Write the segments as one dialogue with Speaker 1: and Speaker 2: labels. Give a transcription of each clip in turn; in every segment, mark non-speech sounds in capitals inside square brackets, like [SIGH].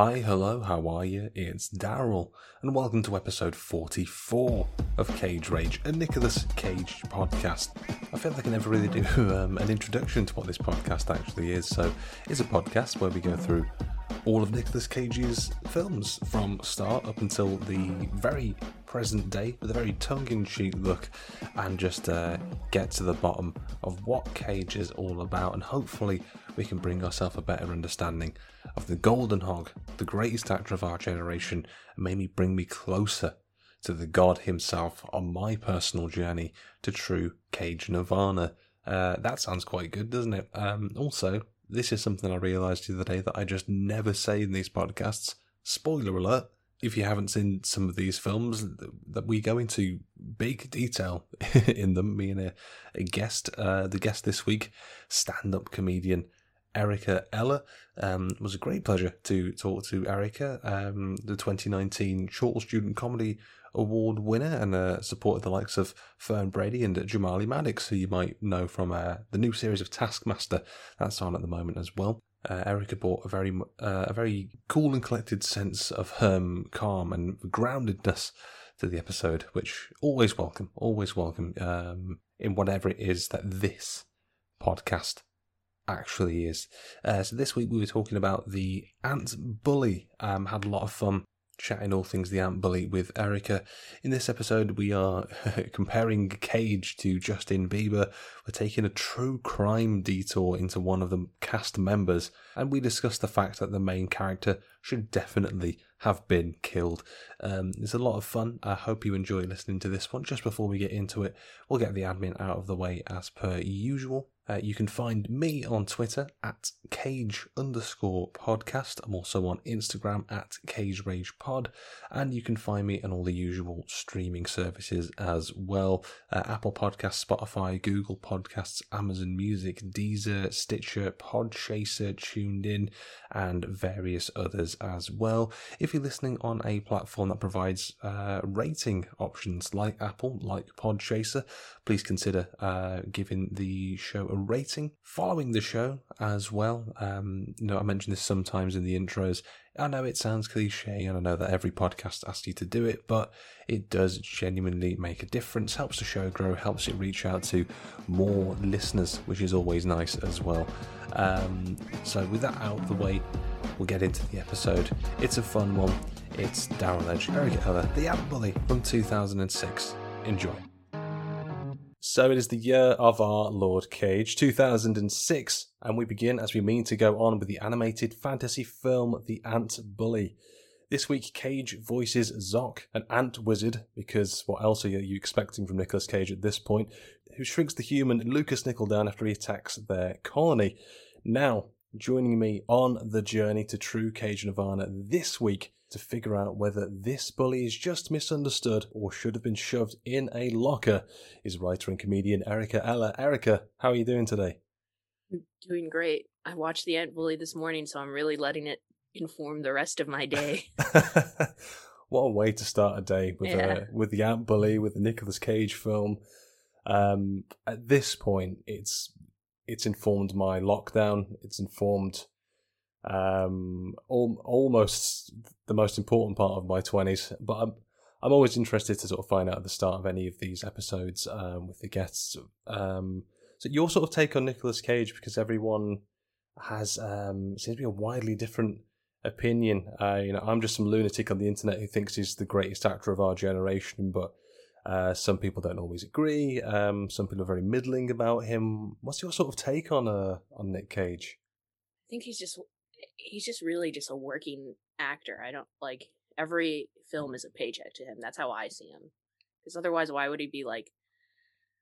Speaker 1: Hi, hello, how are you? It's Daryl, and welcome to episode 44 of Cage Rage, a Nicolas Cage podcast. I feel like I never really do um, an introduction to what this podcast actually is. So, it's a podcast where we go through all of Nicolas Cage's films from start up until the very present day with a very tongue-in-cheek look and just uh, get to the bottom of what Cage is all about and hopefully we can bring ourselves a better understanding of the Golden Hog, the greatest actor of our generation, and maybe bring me closer to the god himself on my personal journey to true Cage Nirvana. Uh, that sounds quite good, doesn't it? Um, also, this is something I realised the other day that I just never say in these podcasts. Spoiler alert. If you haven't seen some of these films, that we go into big detail [LAUGHS] in them. Me and a, a guest, uh, the guest this week, stand-up comedian Erika Ehler. Um, was a great pleasure to talk to Erica, um, the 2019 Chortle Student Comedy Award winner, and uh, supported the likes of Fern Brady and Jamali Maddix, who you might know from uh, the new series of Taskmaster that's on at the moment as well. Uh, Erica brought a very uh, a very cool and collected sense of um, calm and groundedness to the episode, which always welcome, always welcome um, in whatever it is that this podcast actually is. Uh, so this week we were talking about the Ant Bully. Um, had a lot of fun chatting all things the Ant Bully with Erica. In this episode, we are [LAUGHS] comparing Cage to Justin Bieber. We're taking a true crime detour into one of the cast members, and we discuss the fact that the main character should definitely have been killed. Um, it's a lot of fun. I hope you enjoy listening to this one. Just before we get into it, we'll get the admin out of the way as per usual. Uh, you can find me on Twitter at cage underscore podcast. I'm also on Instagram at cage rage pod, and you can find me on all the usual streaming services as well uh, Apple Podcasts, Spotify, Google Podcasts, Amazon Music, Deezer, Stitcher, Podchaser, TuneIn, and various others as well. If you're listening on a platform that provides uh, rating options like Apple, like Podchaser, please consider uh, giving the show a rating. Following the show as well. Um, you know, I mentioned this sometimes in the intros. I know it sounds cliche, and I know that every podcast asks you to do it, but it does genuinely make a difference. Helps the show grow, helps it reach out to more listeners, which is always nice as well. Um, so, with that out of the way, we'll get into the episode. It's a fun one. It's Daryl Edge, Eric Ella, the Ant Bully from 2006. Enjoy. So it is the year of our Lord Cage, 2006, and we begin as we mean to go on with the animated fantasy film The Ant Bully. This week, Cage voices Zoc, an ant wizard, because what else are you expecting from Nicolas Cage at this point, who shrinks the human Lucas Nickle down after he attacks their colony. Now, joining me on the journey to true Cage Nirvana this week to figure out whether this bully is just misunderstood or should have been shoved in a locker is writer and comedian Erika Ehler. Erica, how are you doing today?
Speaker 2: I'm doing great. I watched the Ant Bully this morning, so I'm really letting it inform the rest of my day. [LAUGHS]
Speaker 1: what a way to start a day with
Speaker 2: Yeah.
Speaker 1: uh, with the Ant Bully, with the Nicolas Cage film. Um, at this point, it's it's informed my lockdown. It's informed um, al- almost the most important part of my twenties. But I'm I'm always interested to sort of find out at the start of any of these episodes um, with the guests. Um, so your sort of take on Nicolas Cage because everyone has um, seems to be a widely different opinion. Uh, you know, I'm just some lunatic on the internet who thinks he's the greatest actor of our generation, but uh, some people don't always agree. Um, some people are very middling about him. What's your sort of take on uh, on Nick Cage?
Speaker 2: I think he's just he's just really just a working actor. I don't like every film is a paycheck to him. That's how I see him. Because otherwise, why would he be like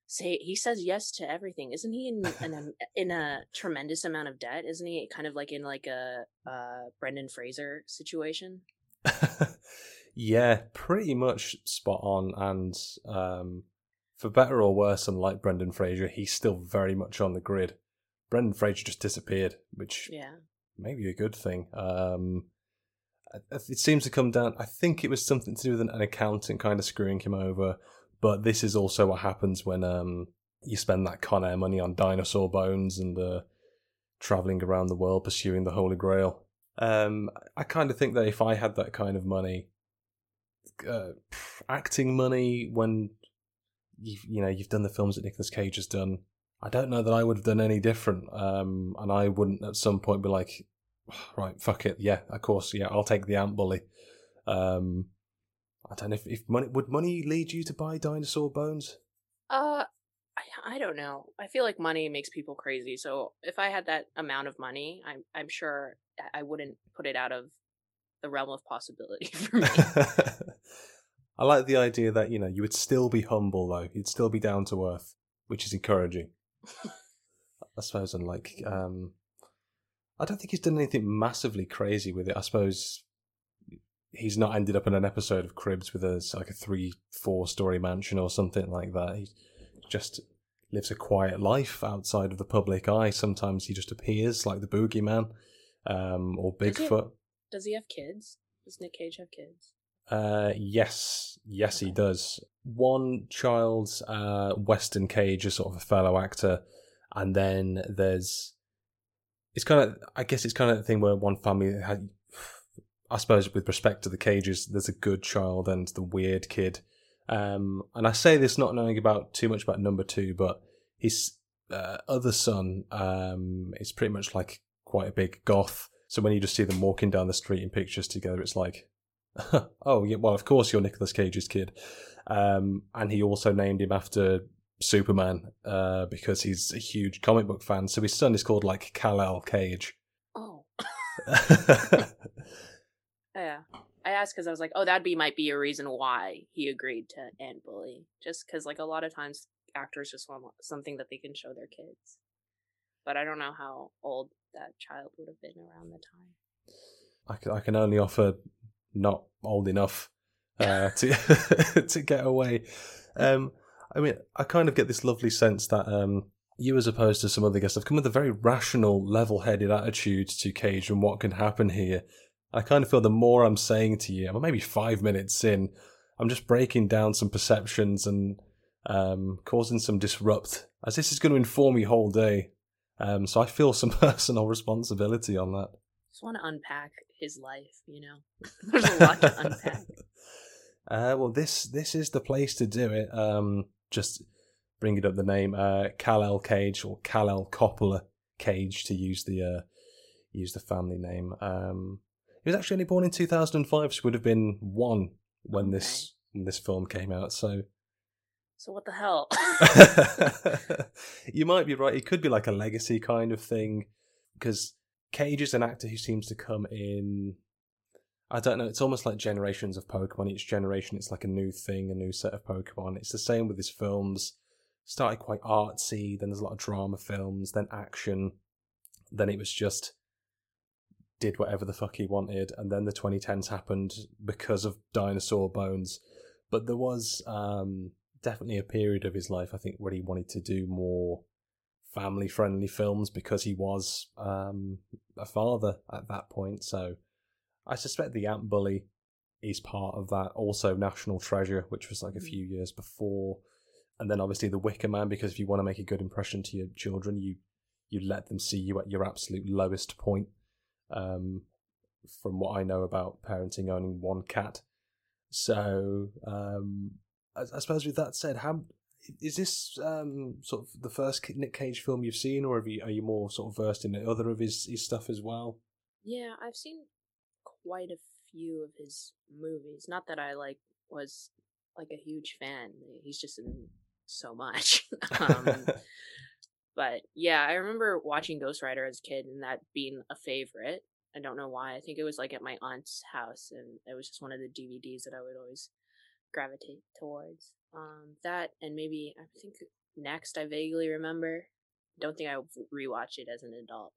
Speaker 2: say he says yes to everything. Isn't he in in a, [LAUGHS] in a tremendous amount of debt? Isn't he kind of like in like a uh Brendan Fraser situation? [LAUGHS]
Speaker 1: yeah, pretty much spot on. And um, for better or worse, unlike Brendan Fraser, he's still very much on the grid. Brendan Fraser just disappeared, which
Speaker 2: Yeah.
Speaker 1: May be a good thing. Um, it seems to come down. I think it was something to do with an, an accountant kind of screwing him over. But this is also what happens when um, you spend that Con Air money on dinosaur bones and uh, traveling around the world pursuing the Holy Grail. Um, I kind of think that if I had that kind of money, uh, acting money, when you you know you've done the films that Nicolas Cage has done, I don't know that I would have done any different. Um, and I wouldn't at some point be like, [SIGHS] right, fuck it, yeah, of course, yeah, I'll take the ant bully. Um, I don't know if, if money would money lead you to buy dinosaur bones.
Speaker 2: Uh, I, I don't know. I feel like money makes people crazy. So if I had that amount of money, I'm I'm sure I wouldn't put it out of the realm of possibility [LAUGHS] for me. [LAUGHS]
Speaker 1: I like the idea that you know you would still be humble though. You'd still be down to earth, which is encouraging. I suppose, and like, um, I don't think he's done anything massively crazy with it. I suppose he's not ended up in an episode of Cribs with a like a three, four story mansion or something like that. He just lives a quiet life outside of the public eye. Sometimes he just appears like the boogeyman, um, or
Speaker 2: Does he have-
Speaker 1: Bigfoot.
Speaker 2: Does he have kids? Does Nick Cage have kids?
Speaker 1: Uh, yes, yes, he does. One child, uh, Weston Cage, is sort of a fellow actor, and then there's. It's kind of, I guess, it's kind of the thing where one family had. I suppose, with respect to the Cages, there's a good child and the weird kid. Um, and I say this not knowing about too much about number two, but his uh, other son um, is pretty much like quite a big goth. So when you just see them walking down the street in pictures together, it's like, [LAUGHS] oh yeah, well of course you're Nicolas Cage's kid, um, and he also named him after Superman uh, because he's a huge comic book fan. So his son is called like Kal El Cage.
Speaker 2: Oh, [LAUGHS] yeah. I asked because I was like, oh, that'd be might be a reason why he agreed to Ant Bully, just because like a lot of times actors just want something that they can show their kids. But I don't know how old that child would have been around the time.
Speaker 1: I can, I can only offer not old enough uh, [LAUGHS] to [LAUGHS] to get away. Um, I mean, I kind of get this lovely sense that um, you, as opposed to some other guests, have come with a very rational, level-headed attitude to Cage and what can happen here. I kind of feel the more I'm saying to you, I'm maybe five minutes in, I'm just breaking down some perceptions and um, causing some disrupt, as this is going to inform your whole day. Um, so I feel some [LAUGHS] personal responsibility on that.
Speaker 2: Just want to unpack his life, you know. [LAUGHS] There's a lot to unpack.
Speaker 1: Uh, well, this this is the place to do it. Um, just bringing up the name uh, Kal El Cage or Kal El Coppola Cage to use the uh, use the family name. Um, he was actually only born in 2005, so would have been one when this when this film came out. So
Speaker 2: So what the hell? [LAUGHS] [LAUGHS]
Speaker 1: you might be right. It could be like a legacy kind of thing because Cage is an actor who seems to come in. I don't know. It's almost like generations of Pokemon. Each generation, it's like a new thing, a new set of Pokemon. It's the same with his films. Started quite artsy, then there's a lot of drama films, then action, then it was just did whatever the fuck he wanted, and then the 2010s happened because of dinosaur bones. But there was um, definitely a period of his life, I think, where he wanted to do more family friendly films because he was um, a father at that point. So I suspect The Ant Bully is part of that. Also, National Treasure, which was like a few years before. And then obviously The Wicker Man, because if you want to make a good impression to your children, you you let them see you at your absolute lowest point. Um, from what I know about parenting owning one cat. So um, I, I suppose with that said, how is this um, sort of the first Nick Cage film you've seen, or have you, are you more sort of versed in the other of his, his stuff as well?
Speaker 2: Yeah, I've seen quite a few of his movies. Not that I like was like a huge fan. He's just in so much. [LAUGHS] um, [LAUGHS] but yeah, I remember watching Ghost Rider as a kid and that being a favorite. I don't know why. I think it was like at my aunt's house and it was just one of the DVDs that I would always gravitate towards. Um, that and maybe I think next I vaguely remember. Don't think I rewatched it as an adult.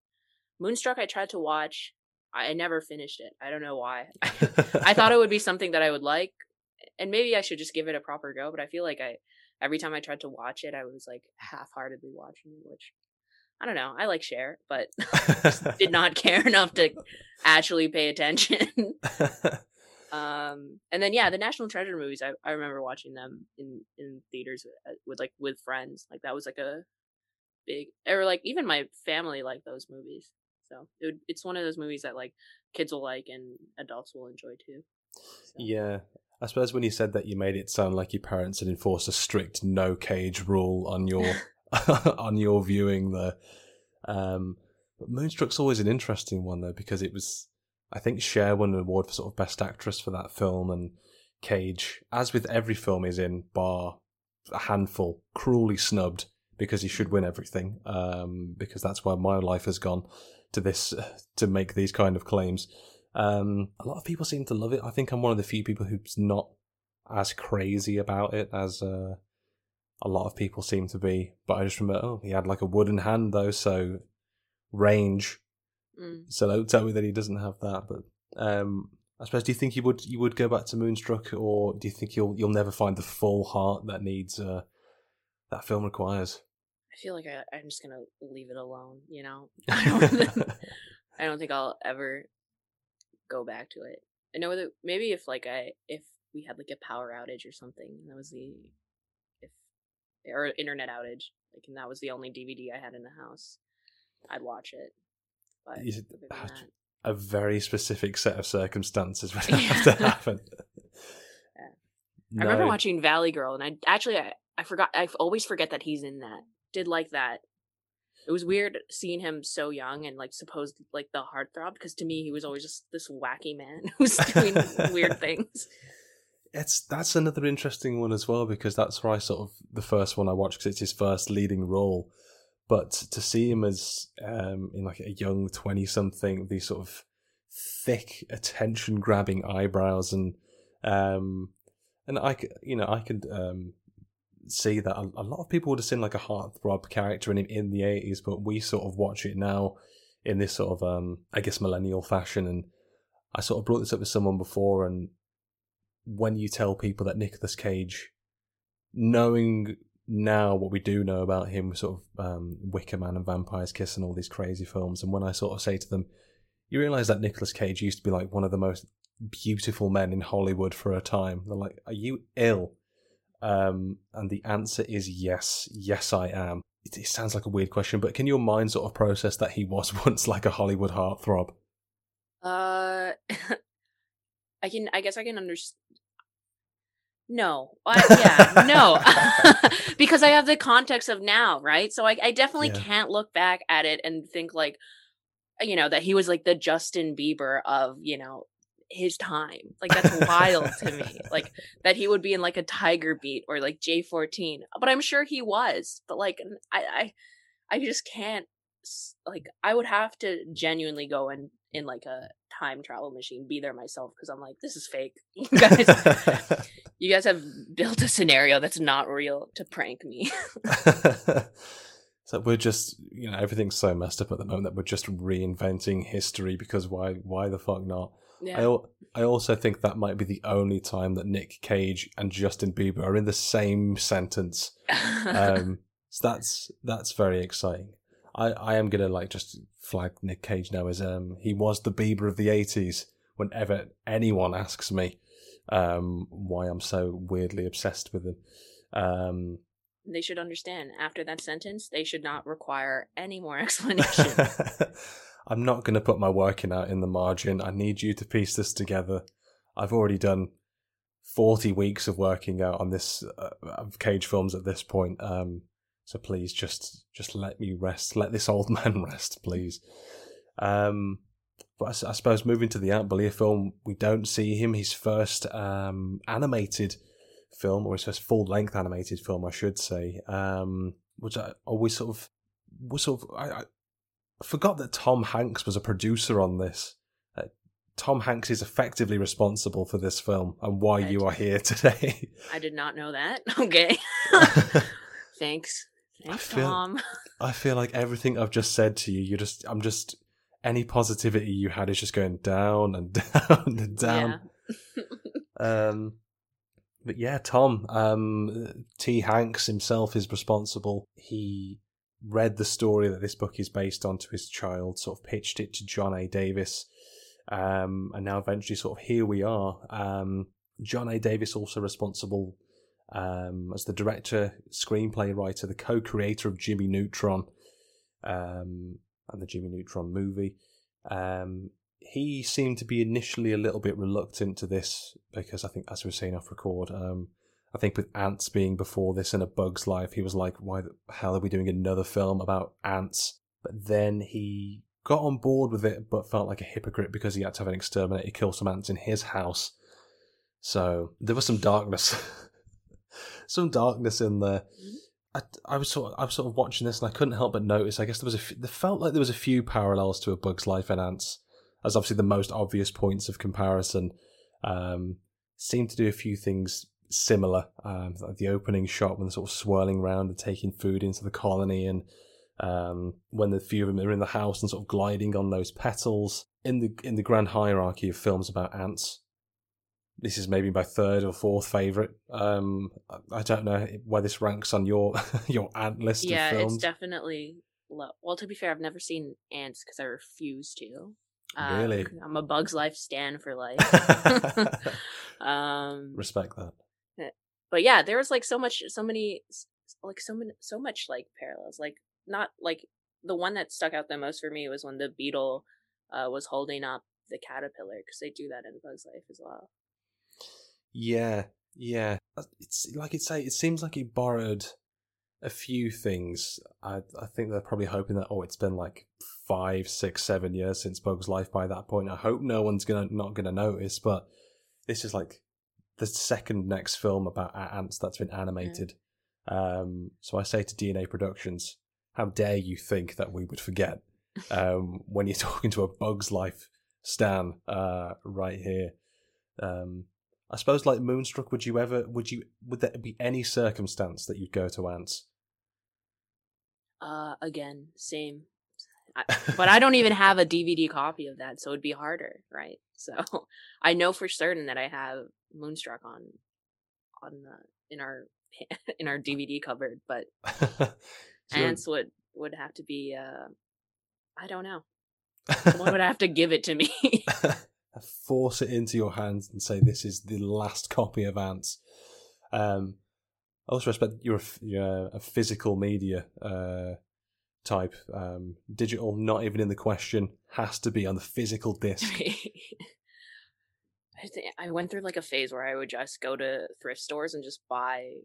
Speaker 2: Moonstruck I tried to watch. I never finished it. I don't know why. [LAUGHS] I thought it would be something that I would like, and maybe I should just give it a proper go. But I feel like I every time I tried to watch it, I was like half-heartedly watching it, which I don't know. I like Cher, but [LAUGHS] did [LAUGHS] not care enough to actually pay attention. Um, and then yeah, the National Treasure movies. I, I remember watching them in in theaters with, uh, with like with friends. Like that was like a big, or like even my family liked those movies. So it would, it's one of those movies that like kids will like and adults will enjoy too. So.
Speaker 1: Yeah. I suppose when you said that, you made it sound like your parents had enforced a strict no cage rule on your [LAUGHS] [LAUGHS] on your viewing the Um, but Moonstruck's always an interesting one though because it was, I think, Cher won an award for sort of best actress for that film, and Cage, as with every film he's in, bar a handful, cruelly snubbed because he should win everything. Um, because that's where my life has gone to this [LAUGHS] to make these kind of claims. Um, a lot of people seem to love it. I think I'm one of the few people who's not as crazy about it as uh, a lot of people seem to be. But I just remember, oh, he had like a wooden hand though, so range.
Speaker 2: Mm.
Speaker 1: So don't tell me that he doesn't have that. But um, I suppose, do you think you would you would go back to Moonstruck, or do you think you'll you'll never find the full heart that needs uh, that film requires?
Speaker 2: I feel like I, I'm just gonna leave it alone. You know, [LAUGHS] I don't, [LAUGHS] I don't think I'll ever go back to it. I know that maybe if like I if we had like a power outage or something, that was the if or internet outage, like and that was the only DVD I had in the house, I'd watch it. But
Speaker 1: You should-
Speaker 2: that-
Speaker 1: A very specific set of circumstances would have to happen. [LAUGHS]
Speaker 2: I remember watching Valley Girl, and I actually I, I forgot. I always forget that he's in that. Did like that. It was weird seeing him so young and like supposed like the heartthrob because to me he was always just this wacky man [LAUGHS] who's doing weird [LAUGHS] things.
Speaker 1: It's that's another interesting one as well because that's where I sort of the first one I watched because it's his first leading role, but to see him as um, in like a young twenty something, these sort of thick, attention grabbing eyebrows and um, and I you know I could um see that a, a lot of people would have seen like a heartthrob character in him in the eighties, but we sort of watch it now in this sort of um I guess millennial fashion. And I sort of brought this up with someone before and when you tell people that Nicolas Cage, knowing now what we do know about him, sort of um, Wicker Man and Vampire's Kiss and all these crazy films, and when I sort of say to them, you realize that Nicolas Cage used to be like one of the most beautiful men in Hollywood for a time. They're like, are you ill? Um, and the answer is yes, yes, I am. It, it sounds like a weird question, but can your mind sort of process that he was [LAUGHS] once like a Hollywood heartthrob?
Speaker 2: Uh, [LAUGHS] I can. I guess I can understand. No, I, yeah, no, [LAUGHS] because I have the context of now, right? So I, I definitely
Speaker 1: Yeah.
Speaker 2: can't look back at it and think like, you know, that he was like the Justin Bieber of you know his time. Like that's wild to me. Like [LAUGHS] that he would be in like a Tiger Beat or like J fourteen. But I'm sure he was. But like I, I, I just can't. Like I would have to genuinely go in in like a time travel machine, be there myself because I'm like, this is fake. [LAUGHS] You guys, you guys have built a scenario that's not real to prank me. [LAUGHS] [LAUGHS]
Speaker 1: so we're just you know everything's so messed up at the moment that we're just reinventing history because why why the fuck not I,
Speaker 2: yeah.
Speaker 1: al- I also think that might be the only time that Nick Cage and Justin Bieber are in the same sentence [LAUGHS] um so that's that's very exciting I I am gonna like just flag Nick Cage now as um he was the Bieber of the 80s whenever anyone asks me um why I'm so weirdly obsessed with them. um
Speaker 2: they should understand after that sentence, they should not require any more [LAUGHS] explanation. [LAUGHS]
Speaker 1: I'm not going to put my working out in the margin. I need you to piece this together. I've already done 40 weeks of working out on this uh, of Cage films at this point. Um, so please just just let me rest. Let this old [LAUGHS] man rest, please. Um, but I I, suppose moving to the Ant Bullier film, we don't see him. His first um, animated film, or his first full length animated film, I should say, um, which I always sort of was sort of I, I forgot that Tom Hanks was a producer on this. Uh, Tom Hanks is effectively responsible for this film and why you are here [LAUGHS] today.
Speaker 2: I did not know that. [LAUGHS] Okay. [LAUGHS] Thanks. Thanks,
Speaker 1: feel-
Speaker 2: Tom.
Speaker 1: I feel like everything I've just said to you, you just I'm just any positivity you had is just going down and [LAUGHS] down and down.
Speaker 2: Yeah. [LAUGHS]
Speaker 1: Um, but yeah, Tom, um, T. Hanks himself is responsible. He read the story that this book is based on to his child, sort of pitched it to John A. Davis, um, and now eventually, sort of here we are. Um, John A. Davis also responsible um, as the director, screenplay writer, the co-creator of Jimmy Neutron, um, and the Jimmy Neutron movie. Um, he seemed to be initially a little bit reluctant to this because I think, as we were saying off record, um, I think with Antz being before this and a Bug's Life, he was like, "Why the hell are we doing another film about ants?" But then he got on board with it, but felt like a hypocrite because he had to have an exterminator kill some ants in his house. So there was some darkness, [LAUGHS] some darkness in there. I, I was sort of, I was sort of watching this and I couldn't help but notice. I guess there was a, f- there felt like there was a few parallels to A Bug's Life and Antz, as obviously the most obvious points of comparison. Um, seemed to do a few things similar. Um, like the opening shot when they're sort of swirling around and taking food into the colony, and um, when the few of them are in the house and sort of gliding on those petals. In the in the grand hierarchy of films about ants, this is maybe my third or fourth favorite. Um, I- don't know where this ranks on your [LAUGHS] your ant list
Speaker 2: yeah,
Speaker 1: of films.
Speaker 2: it's definitely low. Well, to be fair, I've never seen Antz because I refuse to. Uh,
Speaker 1: Really?
Speaker 2: I'm a Bugs Life stan for life. [LAUGHS] [LAUGHS] um,
Speaker 1: Respect that.
Speaker 2: but yeah, there was like so much, so many, like so many, so much like parallels. Like not like the one that stuck out the most for me was when the beetle uh, was holding up the caterpillar because they do that in Bugs Life as well.
Speaker 1: Yeah, yeah. Uh, It's like it say. It seems like he borrowed a few things. I I think they're probably hoping that oh, it's been like five, six, seven years since Bug's Life by that point. I hope no one's gonna not gonna notice. But this is like the second next film about ants that's been animated. Um, so I say to DNA Productions, how dare you think that we would forget um, when you're [LAUGHS] talking to a Bug's Life stan uh, right here. Um, I suppose, like Moonstruck, would you ever, would you, would there be any circumstance that you'd go to Antz?
Speaker 2: Uh, again, same. I, but I don't even [LAUGHS] have a DVD copy of that, so it'd be harder, right? So [LAUGHS] I know for certain that I have Moonstruck on, on the in our [LAUGHS] in our DVD cupboard, but
Speaker 1: So
Speaker 2: Antz would would have to be. uh I don't know. Someone would have to give it to me.
Speaker 1: Force it into your hands and say this is the last copy of Antz. Um, I also respect you're a, you're a physical media uh, type. Um, digital, not even in the question, has to be on the physical [LAUGHS] disc.
Speaker 2: I went through like a phase where I would just go to thrift stores and just buy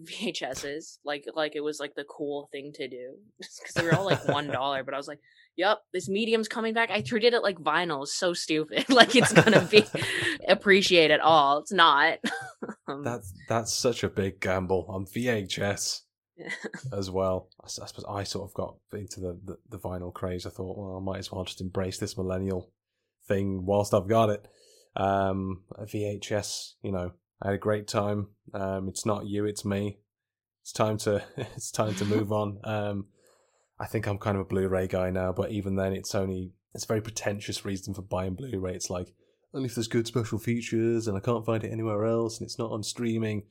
Speaker 2: VHSs, like like it was like the cool thing to do, [LAUGHS] because they were all like one dollar. But I was like, "Yep, this medium's coming back." I treated it like vinyl. It's so stupid. [LAUGHS] like it's gonna be [LAUGHS] appreciated at all. It's not. um,
Speaker 1: That's that's such a big gamble on VHS as well. I suppose I sort of got into the, the, the vinyl craze. I thought, well, I might as well just embrace this millennial thing whilst I've got it. Um, a VHS, you know, I had a great time. Um, it's not you, it's me. It's time to [LAUGHS] it's time to move on. Um, I think I'm kind of a Blu-ray guy now, but even then, it's only it's a very pretentious reason for buying Blu-ray. It's like only if there's good special features and I can't find it anywhere else and it's not on streaming.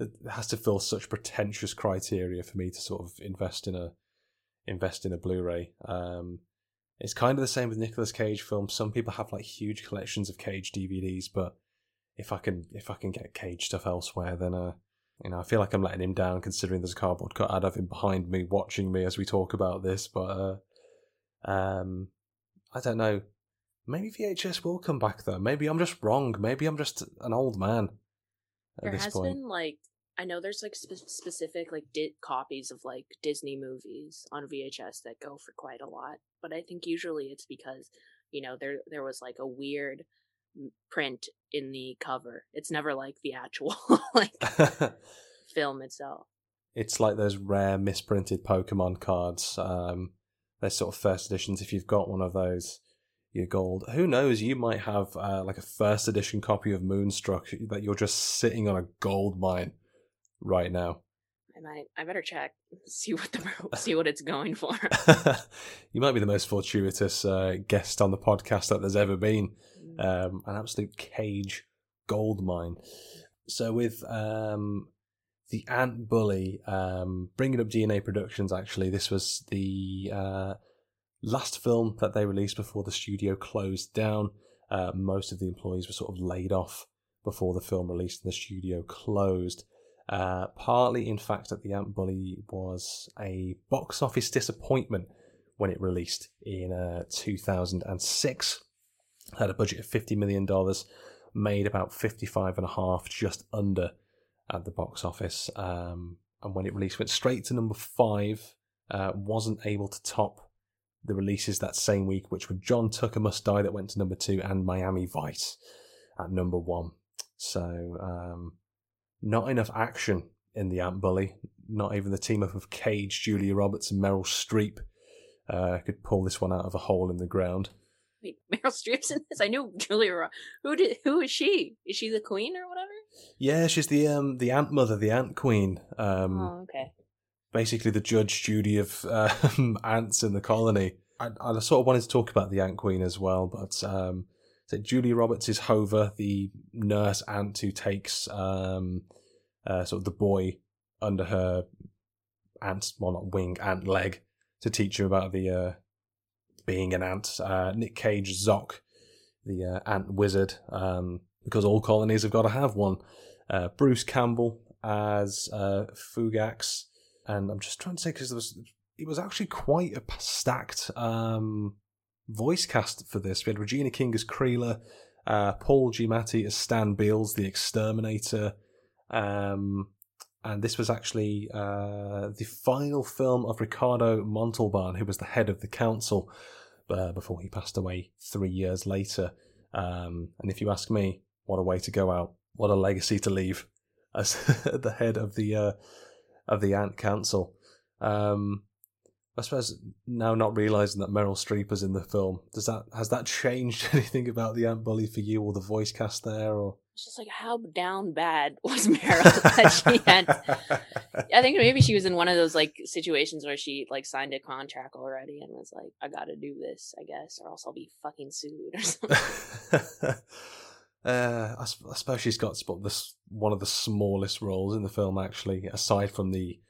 Speaker 1: It has to fill such pretentious criteria for me to sort of invest in a invest in a Blu-ray. Um, it's kind of the same with Nicolas Cage films. Some people have like huge collections of Cage DVDs, but if I can if I can get Cage stuff elsewhere, then uh, you know, I feel like I'm letting him down considering there's a cardboard cut out of him behind me watching me as we talk about this. But uh, um, I don't know. Maybe VHS will come back though. Maybe I'm just wrong. Maybe I'm just an old man at
Speaker 2: there
Speaker 1: this
Speaker 2: has
Speaker 1: point.
Speaker 2: been like I know there's like spe- specific like di- copies of like Disney movies on VHS that go for quite a lot, but I think usually it's because you know there there was like a weird print in the cover. It's never like the actual [LAUGHS] like [LAUGHS] film itself.
Speaker 1: it's like those rare misprinted Pokemon cards. Um, they're sort of first editions. If you've got one of those, you're gold. Who knows? You might have uh, like a first edition copy of Moonstruck that you're just sitting on a gold mine right now.
Speaker 2: I might. I better check. [LAUGHS] See what the see what it's going for.
Speaker 1: you might be the most fortuitous uh, guest on the podcast that there's ever been. Um, an absolute cage gold mine. So with um, the Ant Bully, um, bringing up DNA Productions, actually, this was the uh, last film that they released before the studio closed down. Uh, most of the employees were sort of laid off before the film released and the studio closed. Uh, partly, in fact, that the Ant Bully was a box office disappointment when it released in uh, 2006. Had a budget of $50 million, made about 55 and a half, just under at the box office. Um, and when it released, went straight to number five. Uh, wasn't able to top the releases that same week, which were John Tucker Must Die, that went to number two, and Miami Vice at number one. So, um, not enough action in the Ant Bully. Not even the team up of Cage, Julia Roberts, and Meryl Streep uh, could pull this one out of a hole in the ground.
Speaker 2: Wait, [LAUGHS] Meryl Streep's in this. I knew Julia. Who did? Who is she? Is she the queen or whatever?
Speaker 1: Yeah, she's the um the Ant Mother, the Ant Queen. Um,
Speaker 2: oh, okay.
Speaker 1: basically the Judge Judy of [LAUGHS] um, ants in the colony. I, I sort of wanted to talk about the Ant Queen as well, but um, so Julia Roberts is Hover, the nurse ant who takes um, uh, sort of the boy under her ant, well not wing, ant leg to teach him about the uh, being an ant. Uh, Nick Cage, Zoc, the uh, ant wizard, um, because all colonies have got to have one. Uh, Bruce Campbell as uh, Fugax, and I'm just trying to say because there was it was actually quite a stacked um, voice cast for this. We had Regina King as Kreela, uh, Paul Giamatti as Stan Beals, the Exterminator, um, and this was actually uh, the final film of Ricardo Montalban, who was the head of the council uh, before he passed away three years later. Um, and if you ask me, what a way to go out! What a legacy to leave [LAUGHS] as the head of the uh, of the Ant Council. Um, I suppose now not realizing that Meryl Streep is in the film, does that has that changed [LAUGHS] anything about the Ant Bully for you or the voice cast there or?
Speaker 2: It's just like how down bad [LAUGHS] was Meryl that she had. I think maybe she was in one of those like situations where she like signed a contract already and was like, "I got to do this, I guess, or else I'll be fucking sued or something." [LAUGHS]
Speaker 1: uh, I, I suppose she's got this one of the smallest roles in the film, actually, aside from the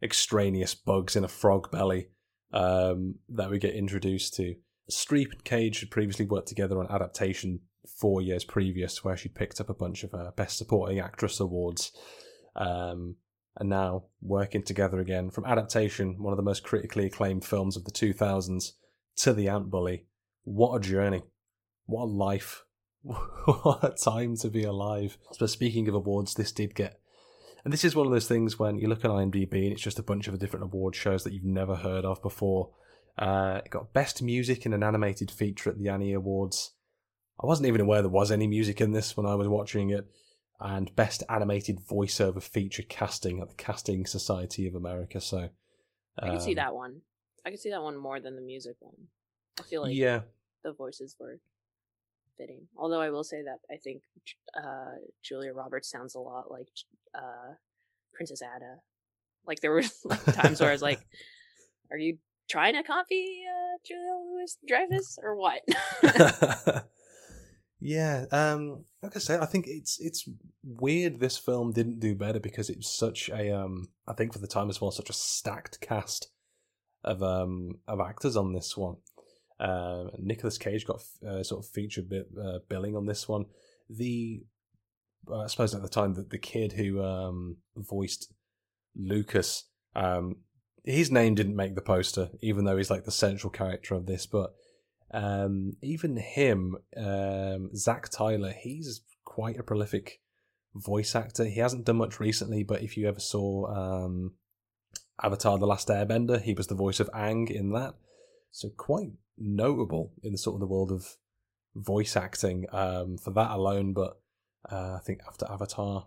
Speaker 1: extraneous bugs in a frog belly um, that we get introduced to. Streep and Cage had previously worked together on adaptation four years previous, where she'd picked up a bunch of uh, Best Supporting Actress awards. Um, and now working together again from adaptation, one of the most critically acclaimed films of the 2000s, to The Ant Bully. What a journey. What a life. [LAUGHS] what a time to be alive. But speaking of awards, this did get. And this is one of those things when you look at IMDb and it's just a bunch of different award shows that you've never heard of before. Uh, it got Best Music in an Animated Feature at the Annie Awards. I wasn't even aware there was any music in this when I was watching it. And Best Animated Voiceover Feature Casting at the Casting Society of America. So
Speaker 2: I can see
Speaker 1: um,
Speaker 2: that one. I can see that one more than the music one. I feel like
Speaker 1: yeah,
Speaker 2: the voices were fitting. Although I will say that I think uh, Julia Roberts sounds a lot like uh, Princess Atta. Like there were [LAUGHS] like, times where I was like, [LAUGHS] "Are you trying to copy uh, Julia Louis Dreyfus or what?" [LAUGHS]
Speaker 1: yeah. Um, like I say, I think it's it's weird this film didn't do better because it's such a um. I think for the time as well, such a stacked cast of um of actors on this one. Um, Nicolas Cage got uh, sort of featured bit, uh, billing on this one. The uh, I suppose at the time that the kid who um, voiced Lucas, um, his name didn't make the poster, even though he's like the central character of this. But um, even him, um, Zach Tyler, he's quite a prolific voice actor. He hasn't done much recently, but if you ever saw um, Avatar: The Last Airbender, he was the voice of Aang in that. So quite notable in the sort of the world of voice acting um, for that alone. But uh, I think after Avatar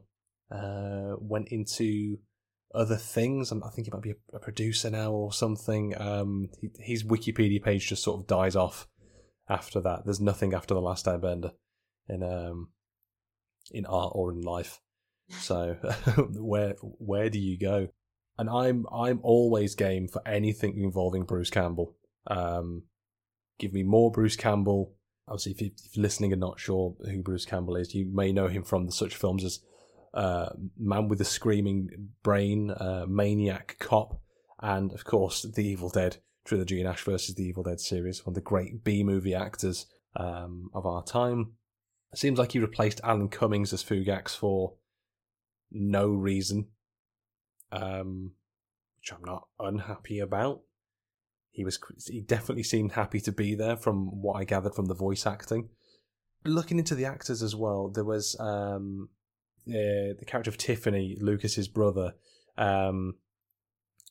Speaker 1: uh, went into other things, and I think he might be a, a producer now or something. Um, he, his Wikipedia page just sort of dies off after that. There's nothing after the Last Airbender in um, in art or in life. So [LAUGHS] where where do you go? and I'm I'm always game for anything involving Bruce Campbell. Um, give me more Bruce Campbell. Obviously, if you're listening and not sure who Bruce Campbell is, you may know him from the such films as uh, Man with a Screaming Brain, uh, Maniac Cop, and of course the Evil Dead trilogy and Ash versus the Evil Dead series, one of the great B movie actors um, of our time. It seems like he replaced Alan Cummings as Fugax for no reason, um, which I'm not unhappy about. He was he definitely seemed happy to be there from what I gathered from the voice acting. Looking into the actors as well, there was um, uh, the character of Tiffany, Lucas's brother. Um,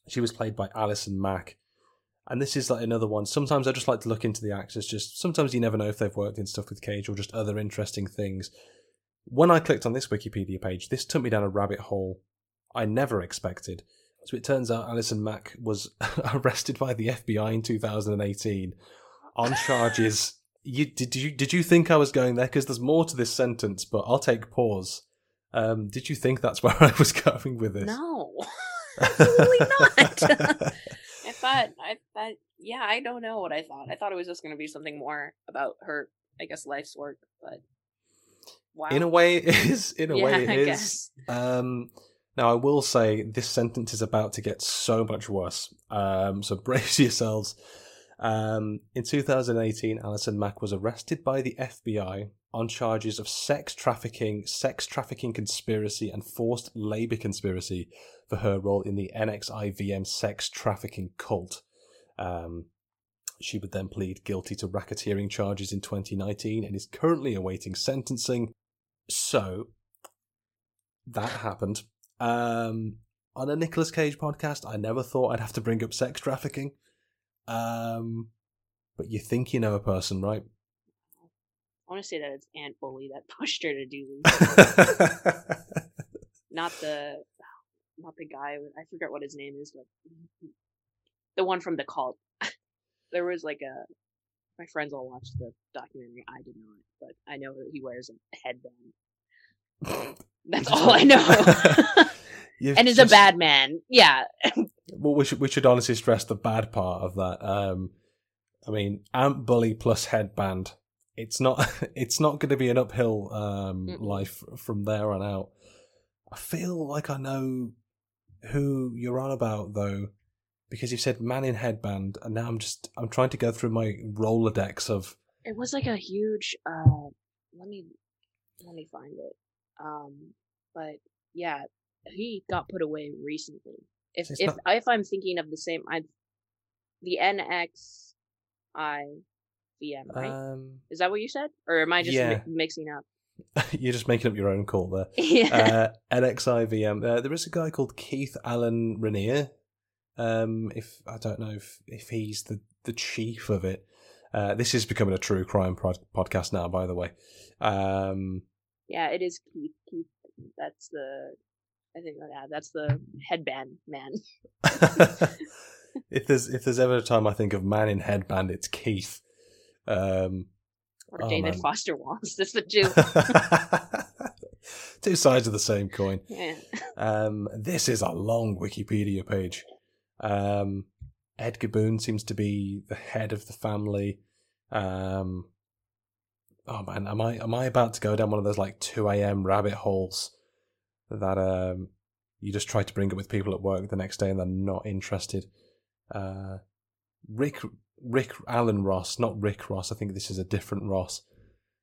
Speaker 1: she was played by Alison Mack, and this is like another one. Sometimes I just like to look into the actors. Just sometimes you never know if they've worked in stuff with Cage or just other interesting things. When I clicked on this Wikipedia page, this took me down a rabbit hole I never expected. So it turns out Alison Mack was [LAUGHS] arrested by the FBI in 2018 on charges. You did you did you think I was going there? Because there's more to this sentence, but I'll take pause. Um, did you think that's [LAUGHS] where I was going with this?
Speaker 2: No, [LAUGHS] [LAUGHS] absolutely not. I thought, I thought, yeah, I don't know what I thought. I thought it was just going to be something more about her, I guess, life's work. But wow,
Speaker 1: In a way, it is. In a
Speaker 2: Yeah,
Speaker 1: way,
Speaker 2: I
Speaker 1: it is.
Speaker 2: guess.
Speaker 1: Um, now, I will say this sentence is about to get so much worse. Um, so brace yourselves. Um, in 2018, Alison Mack was arrested by the FBI on charges of sex trafficking, sex trafficking conspiracy, and forced labor conspiracy for her role in the NXIVM sex trafficking cult. Um, she would then plead guilty to racketeering charges in 2019 and is currently awaiting sentencing. So, that happened. Um, on a Nicolas Cage podcast, I never thought I'd have to bring up sex trafficking. Um, but you think you know a person, right?
Speaker 2: I want to say that it's Ant Bully that [LAUGHS] pushed her to do [LAUGHS] this, not the, [SIGHS] not the guy. I forget what his name is, but [LAUGHS] the one from the cult. there was like a. My friends all watched the documentary. I did not, but I know that he wears a headband. That's all I know. And is
Speaker 1: just-
Speaker 2: a bad man. Yeah.
Speaker 1: Well, we should we should honestly stress the bad part of that. Um, I mean, Ant Bully plus headband. It's not. [LAUGHS] It's not going to be an uphill um, life from there on out. I feel like I know who you're on about though, because you said man in headband, and now I'm just I'm trying to go through my Rolodex of
Speaker 2: it was like a huge uh let me let me find it um but yeah he got put away recently if if
Speaker 1: not-
Speaker 2: if i'm thinking of the same i the nx i vm right
Speaker 1: um,
Speaker 2: is that what you said or am i just
Speaker 1: yeah.
Speaker 2: mi- mixing up [LAUGHS]
Speaker 1: you're just making up your own call there. [LAUGHS]
Speaker 2: yeah
Speaker 1: uh, NXIVM. Uh, there is a guy called Keith Alan Raniere. Um, if I don't know if, if he's the, the chief of it. Uh, this is becoming a true crime pod- podcast now, by the way. Um,
Speaker 2: yeah it is keith keith that's the i think yeah, that's the headband man [LAUGHS]
Speaker 1: if there's if there's ever a time I think of man in headband, it's Keith. Um,
Speaker 2: or
Speaker 1: Oh,
Speaker 2: david
Speaker 1: man.
Speaker 2: foster wallace that's the two [LAUGHS]
Speaker 1: two sides of the same coin.
Speaker 2: yeah
Speaker 1: Um, this is a long Wikipedia page. Um, Edgar Boone seems to be the head of the family. Um, oh man, am I am I about to go down one of those like two a.m. rabbit holes that um you just try to bring up with people at work the next day and they're not interested? Uh, Rick Rick Allen Ross, not Rick Ross. I think this is a different Ross.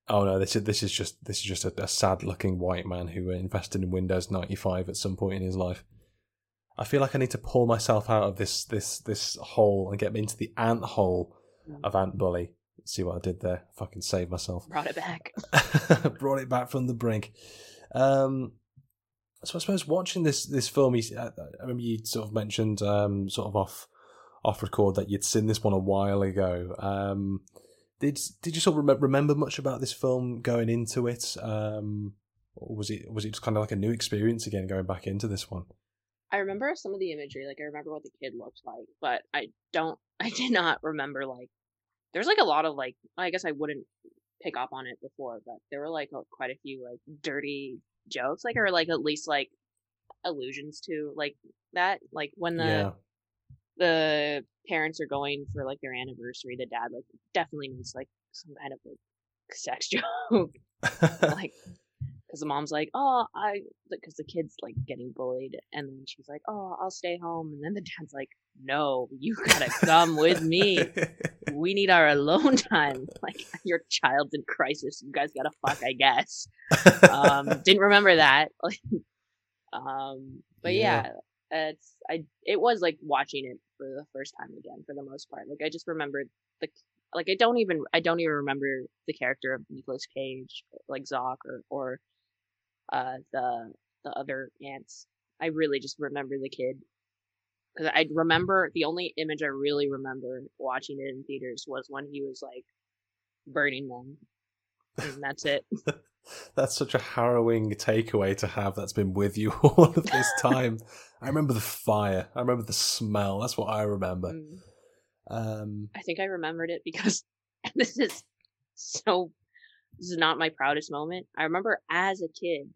Speaker 1: Oh no, this is this is just this is just a, a sad looking white man who invested in Windows ninety five at some point in his life. I feel like I need to pull myself out of this this this hole and get me into the ant hole of Ant Bully. See what I did there? Fucking save myself. [LAUGHS]
Speaker 2: brought it back
Speaker 1: Brought it back from the brink. Um, so I suppose watching this this film, I I remember you sort of mentioned um, sort of off off record that you'd seen this one a while ago. Um, did did you sort of remem- remember much about this film going into it? Um, or was it was it just kind of like a new experience again going back into this one?
Speaker 2: I remember some of the imagery, like I remember what the kid looked like, but I don't, [LAUGHS] I did not remember like, there's like a lot of like, I guess I wouldn't pick up on it before, but there were like quite a few like dirty jokes, like or like at least like allusions to like that. Like when the
Speaker 1: yeah.
Speaker 2: The parents are going for like their anniversary, the dad like definitely needs like some kind of like sex [LAUGHS] joke, like [LAUGHS] because the mom's like, oh, I because the kid's like getting bullied, and then she's like, oh, I'll stay home, and then the dad's like, no, you [LAUGHS] gotta come with me. We need our alone time. Like your child's in crisis. You guys gotta fuck, I guess. Um, didn't remember that. Um, but
Speaker 1: Yeah.
Speaker 2: yeah, it's I. It was like watching it for the first time again for the most part. Like I just remembered the like I don't even I don't even remember the character of Nicolas Cage, like Zoc or or uh the the other ants. I really just remember the kid because I remember the only image I really remember watching it in theaters was when he was like burning them, and that's it. [LAUGHS]
Speaker 1: That's such a harrowing takeaway to have that's been with you [LAUGHS] all of this [LAUGHS] time. I remember the fire. I remember the smell. That's what I remember.
Speaker 2: Mm.
Speaker 1: Um,
Speaker 2: I think I remembered it because [LAUGHS] this is so. This is not my proudest moment. I remember as a kid,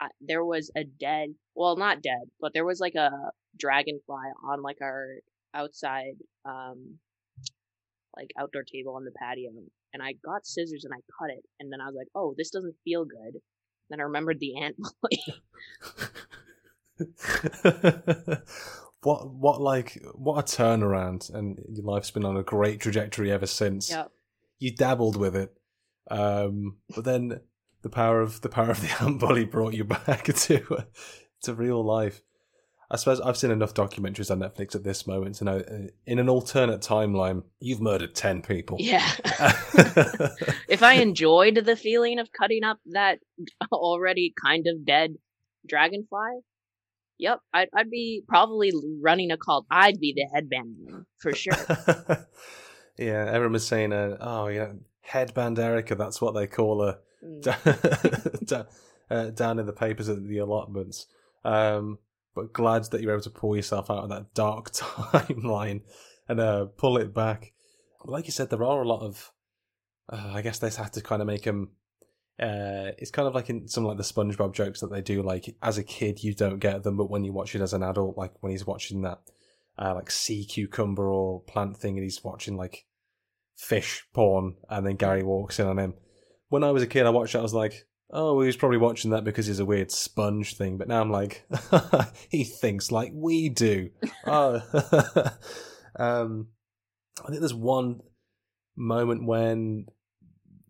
Speaker 2: I, there was a dead. Well, not dead, but there was like a dragonfly on like our outside, um, like outdoor table on the patio, and I got scissors and I cut it, and then I was like, "Oh, this doesn't feel good." Then I remembered the ant [LAUGHS]
Speaker 1: what what like what a turnaround and your life's been on a great trajectory ever since
Speaker 2: Yep.
Speaker 1: you dabbled with it um but then the power of the power of the [LAUGHS] ant bully brought you back [LAUGHS] to to real life i suppose i've seen enough documentaries on netflix at this moment to know uh, in an alternate timeline you've murdered 10 people
Speaker 2: Yeah. [LAUGHS] if I enjoyed the feeling of cutting up that already kind of dead dragonfly, yep, I'd, I'd be probably running a cult. I'd be the headband for sure. [LAUGHS]
Speaker 1: yeah everyone was saying uh, oh yeah headband Erika that's what they call her
Speaker 2: Mm. [LAUGHS]
Speaker 1: down, uh, down in the papers at the allotments. Um, but glad that you're able to pull yourself out of that dark [LAUGHS] timeline and uh, pull it back. Like you said, there are a lot of. Uh, I guess they have to kind of make them. Uh, it's kind of like in some like the SpongeBob jokes that they do. Like as a kid, you don't get them, but when you watch it as an adult, like when he's watching that, uh, like sea cucumber or plant thing, and he's watching like fish porn, and then Gary walks in on him. When I was a kid, I watched it. I was like, oh, he was probably watching that because he's a weird sponge thing. But now I'm like, [LAUGHS] he thinks like we do. [LAUGHS] oh. [LAUGHS] um, I think there's one moment when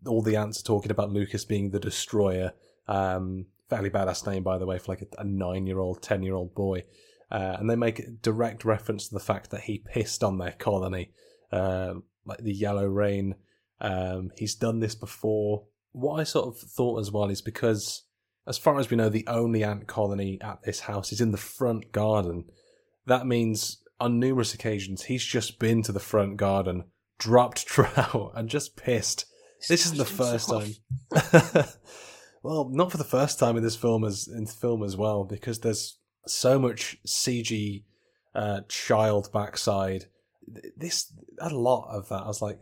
Speaker 1: all the ants are talking about Lucas being the destroyer. Um, fairly badass name, by the way, for like a, a nine-year-old, ten-year-old boy. Uh, and they make direct reference to the fact that he pissed on their colony, uh, like the yellow rain. Um, he's done this before. What I sort of thought as well is because, as far as we know, the only ant colony at this house is in the front garden. That means on numerous occasions he's just been to the front garden, dropped [LAUGHS] trout, and just pissed. This isn't the first time. [LAUGHS] well, not for the first time in this film as in film as well, because there's so much CG uh, child backside. This had a lot of that. I was like,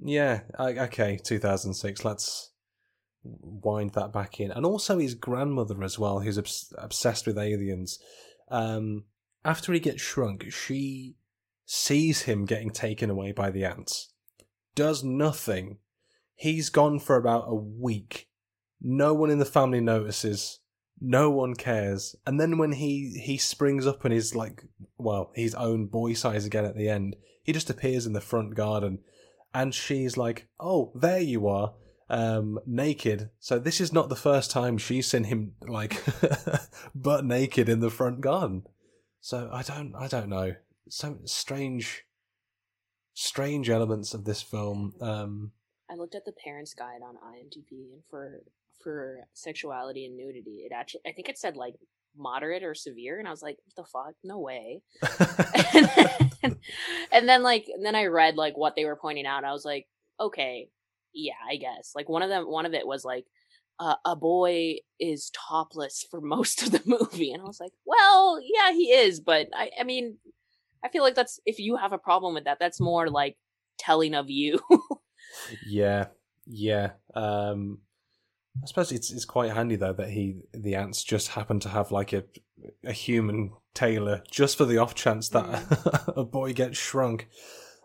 Speaker 1: yeah, I, okay, 2006. Let's wind that back in, and also his grandmother as well, who's obs- obsessed with aliens. Um, after he gets shrunk, she sees him getting taken away by the ants, does nothing. He's gone for about a week. No one in the family notices. No one cares. And then when he he springs up and is like, well, his own boy size again at the end, he just appears in the front garden, and she's like, "Oh, there you are." um, naked. So this is not the first time she's seen him like [LAUGHS] butt naked in the front garden. So I don't, I don't know. So strange, strange elements of this film. Um,
Speaker 2: I looked at the parents' guide on IMDb, and for for sexuality and nudity, it actually I think it said like moderate or severe, and I was like, what the fuck? No way. [LAUGHS] [LAUGHS] and, then, and then like and then I read like what they were pointing out, I was like, okay, yeah, I guess. Like one of them, one of it was like. Uh, a boy is topless for [LAUGHS] most of the movie, and I was like, "Well, yeah, he is, but I, I mean, I feel like that's if you have a problem with that, that's more like telling of you."
Speaker 1: yeah, yeah. Um, I suppose it's it's quite handy though that he the ants just happen to have like a a human tailor just for the off chance that
Speaker 2: Mm. [LAUGHS]
Speaker 1: a boy gets shrunk.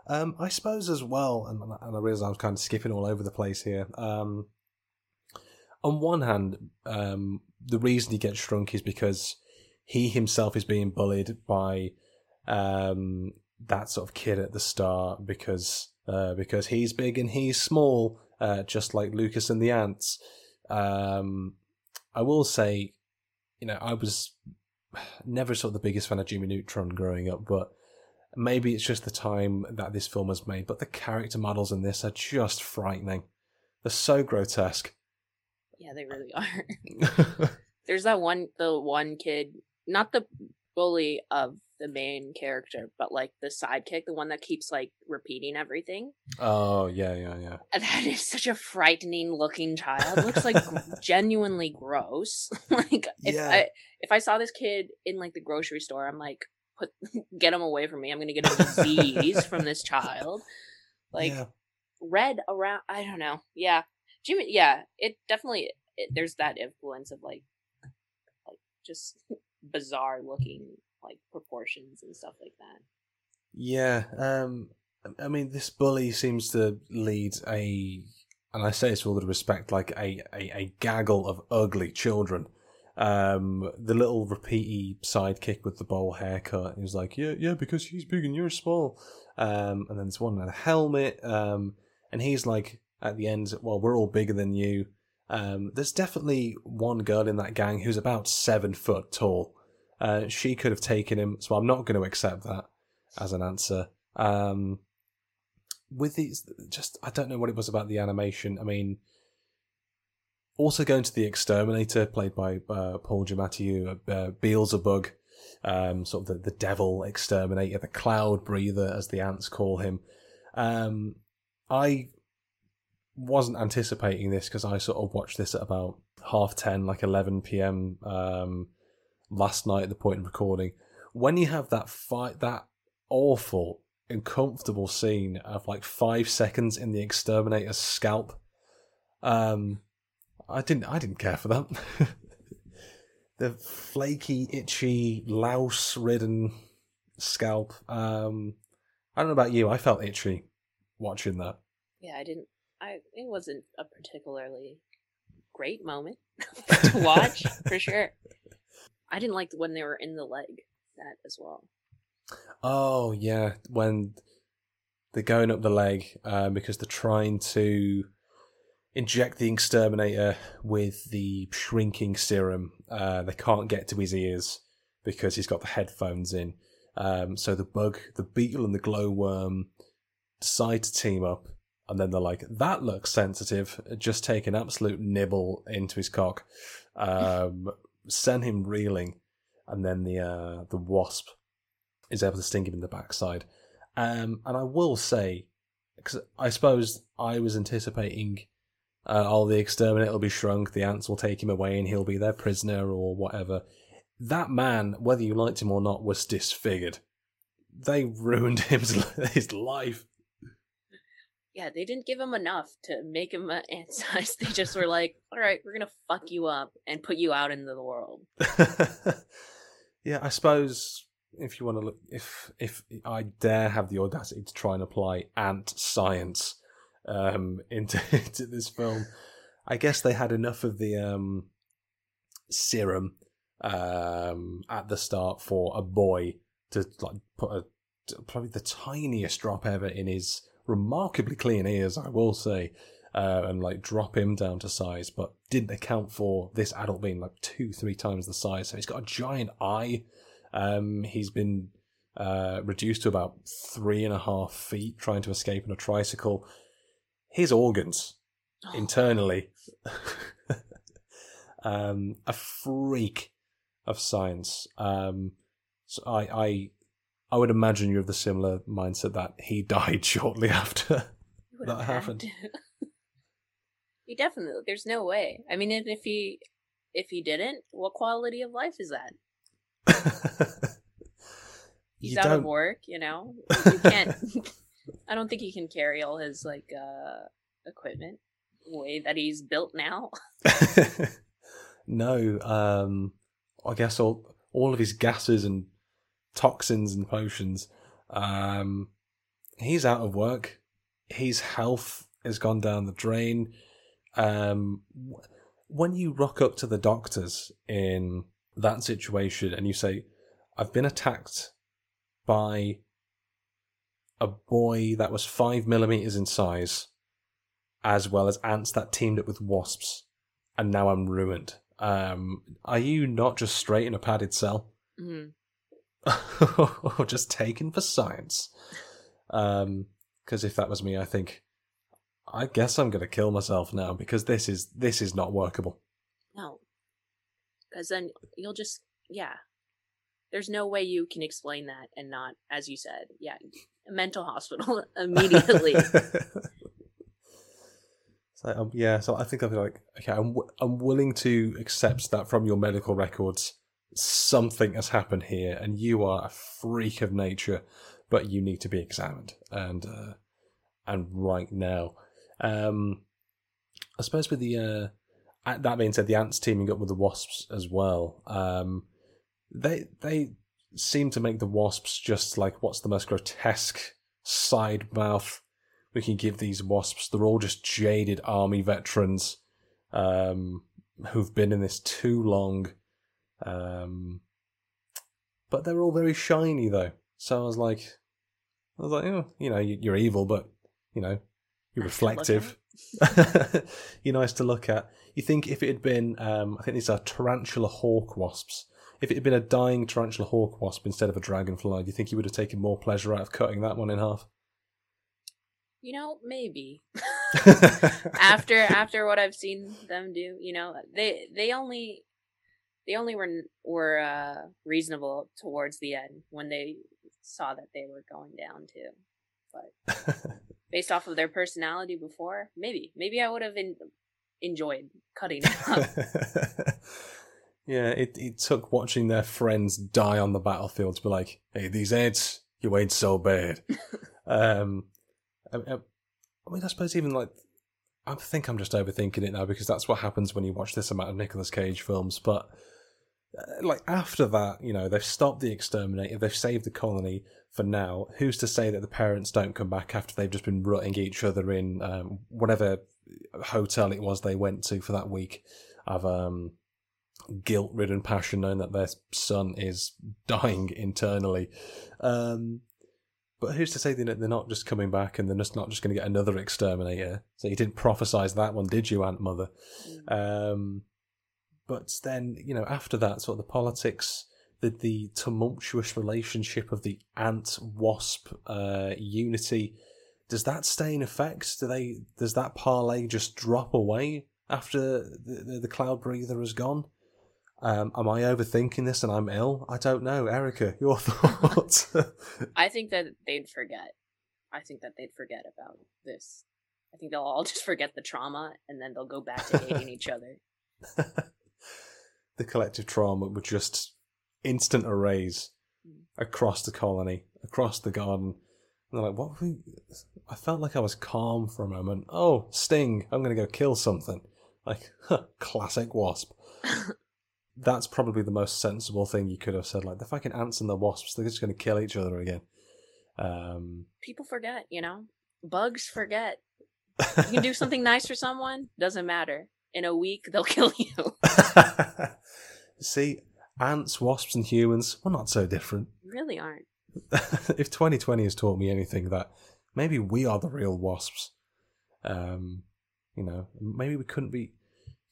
Speaker 1: Um, I suppose as well, and, and I realise I was kind of skipping all over the place here. Um, on one hand, um, the reason he gets shrunk is because he himself is being bullied by um, that sort of kid at the start because uh, because he's big and he's small, uh, just like Lucas and the ants. Um, I will say, you know, I was never sort of the biggest fan of Jimmy Neutron growing up, but maybe it's just the time that this film was made. But the character models in this are just frightening. They're so grotesque.
Speaker 2: Yeah, they really are. [LAUGHS] There's that one, the one kid, not the bully of the main character, but like the sidekick, the one that keeps like repeating everything.
Speaker 1: oh yeah, yeah, yeah. [LAUGHS]
Speaker 2: And that is such a frightening looking child. Looks like [LAUGHS] genuinely gross. [LAUGHS] like if
Speaker 1: Yeah.
Speaker 2: I if I saw this kid in like the grocery store, I'm like, put get him away from me. I'm gonna get a disease from this child. Like
Speaker 1: yeah.
Speaker 2: red around. I don't know. Yeah, Jimmy. Yeah, it definitely. It, there's that influence of like, like just bizarre looking like proportions and stuff like that.
Speaker 1: Yeah, um, I mean, this bully seems to lead a, and I say this with all due respect, like a, a, a gaggle of ugly children. Um, the little repeaty sidekick with the bowl haircut, he was like, yeah, yeah, because he's big and you're small. Um, and then there's one with a helmet, um, and he's like, at the end, well, we're all bigger than you. Um, there's definitely one girl in that gang who's about seven foot tall. Uh, she could have taken him, so I'm not going to accept that as an answer. Um, with these, just I don't know what it was about the animation. I mean, also going to the Exterminator, played by uh, Paul Giamatti, uh, Beelzebub, um, sort of the, the devil exterminator, the cloud breather, as the ants call him. Um, I wasn't anticipating this because I sort of watched this at about half ten, like eleven p.m. Um, last night at the point of recording. When you have that fight, that awful, uncomfortable scene of like five seconds in the exterminator's scalp, um, I didn't, I didn't care for that. [LAUGHS] the flaky, itchy, louse-ridden scalp. Um, I don't know about you. I felt itchy watching that.
Speaker 2: Yeah, I didn't. I it wasn't a particularly great moment [LAUGHS] to [LAUGHS] watch for sure. I didn't like when they were in the leg that as well.
Speaker 1: Oh yeah, when they're going up the leg um, because they're trying to inject the exterminator with the shrinking serum. Uh, they can't get to his ears because he's got the headphones in. Um, so the bug, the beetle, and the glowworm decide to team up, and then they're like, "That looks sensitive." Just take an absolute nibble into his cock, [LAUGHS] um, send him reeling, and then the uh, the wasp is able to sting him in the backside. Um, and I will say, because I suppose I was anticipating, uh, oh, the exterminator will be shrunk, the ants will take him away, and he'll be their prisoner or whatever. That man, whether you liked him or not, was disfigured. They ruined [LAUGHS] him, his life.
Speaker 2: Yeah, they didn't give him enough to make him an ant size. They just were like, "All right, we're gonna fuck you up and put you out into the world." [LAUGHS]
Speaker 1: yeah, I suppose if you want to look, if if I dare have the audacity to try and apply ant science um, [LAUGHS] into, into this film, I guess they had enough of the um, serum um, at the start for a boy to like put a probably the tiniest drop ever in his remarkably clean ears, I will say, uh, and like drop him down to size, but didn't account for this adult being like two, three times the size. So he's got a giant eye. Um, he's been uh, reduced to about three and a half feet trying to escape on a tricycle. His organs internally, [LAUGHS] um, a freak of science. Um, so I, I, I would imagine you're of the similar mindset that he [LAUGHS] died shortly after. That happened. [LAUGHS]
Speaker 2: he definitely. There's no way. I mean, and if he if he didn't, what quality of life is that? [LAUGHS] He's
Speaker 1: you
Speaker 2: out
Speaker 1: don't.
Speaker 2: of work. You know, you can't. I don't think he can carry all his like uh equipment the way that he's built now.
Speaker 1: no, um, I guess all all of his gases and toxins and potions. Um, he's out of work. His health has gone down the drain. Um, when you rock up to the doctors in that situation and you say, I've been attacked by a boy that was five millimeters in size, as well as ants that teamed up with wasps, and now I'm ruined. Um, are you not just straight in a padded cell?
Speaker 2: Mhm.
Speaker 1: Or [LAUGHS] just taken for science? Because if that was me, I think I guess I'm gonna kill myself now because this is this is not workable.
Speaker 2: No. Because then you'll just, yeah. There's no way you can explain that and not, as you said, yeah, a mental hospital [LAUGHS] immediately. [LAUGHS]
Speaker 1: So um, yeah, so I think I'll be like, okay, I'm w- I'm willing to accept that from your medical records, something has happened here, and you are a freak of nature, but you need to be examined, and uh, and right now, um, I suppose with the uh, that being said, the ants teaming up with the wasps as well, um, they they seem to make the wasps just like what's the most grotesque side mouth we can give these wasps. They're all just jaded army veterans um, who've been in this too long. Um, but they're all very shiny though. So I was like, I was like, oh, you know, you- you're evil, but you know, you're
Speaker 2: Nice
Speaker 1: reflective. [LAUGHS] you're nice to look at. You think if it had been, um, I think these are tarantula hawk wasps. If it had been a dying tarantula hawk wasp instead of a dragonfly, do you think you would have taken more pleasure out of cutting that one in half?
Speaker 2: you know, maybe. [LAUGHS] [LAUGHS] after after what I've seen them do, you know, they they only they only were were uh, reasonable towards the end when they saw that they were going down too. But [LAUGHS] based off of their personality before, maybe maybe I would have en- enjoyed cutting it [LAUGHS]
Speaker 1: yeah, it, it took watching their friends die on the battlefield to be like, hey, these ants, you ain't so bad. [LAUGHS] um, I, I- I mean, I suppose even like, I think I'm just overthinking it now because that's what happens when you watch this amount of Nicolas Cage films. But like after that, you know, they've stopped the exterminator, they've saved the colony for now. Who's to say that the parents don't come back after they've just been rutting each other in um, whatever hotel it was they went to for that week of um, guilt-ridden passion, knowing that their son is [LAUGHS] dying internally. Um, but who's to say they're they're not just coming back and they're just not just going to get another exterminator? So you didn't prophesize that one, did you, Aunt Mother? Um, but then, you know, after that, sort of the politics, the, the tumultuous relationship of the ant wasp uh, unity, does that stay in effect? Do they? Does that parlay just drop away after the, the, the cloud breather has gone? Um, am I overthinking this and I'm ill? I don't know. Erika, your [LAUGHS] thoughts?
Speaker 2: I think that they'd forget. I think that they'd forget about this. I think they'll all [LAUGHS] just forget the trauma and then they'll go back to hating each other. [LAUGHS]
Speaker 1: the collective trauma would just instant erase across the colony, across the garden. And they're like, what? We... I felt like I was calm for a moment. Oh, Sting! I'm going to go kill something. Like, huh, classic Wasp. [LAUGHS] That's probably the most sensible thing you could have said. Like, the fucking ants and the wasps, they're just going to kill each other again. Um,
Speaker 2: People forget, you know? Bugs forget. You can do [LAUGHS] something nice for someone, doesn't matter. In a week, they'll [LAUGHS] kill you. [LAUGHS]
Speaker 1: See, ants, wasps, and humans, we're not so different.
Speaker 2: really aren't. [LAUGHS]
Speaker 1: if 2020 has taught me anything, that maybe we are the real wasps. Um, you know, maybe we couldn't be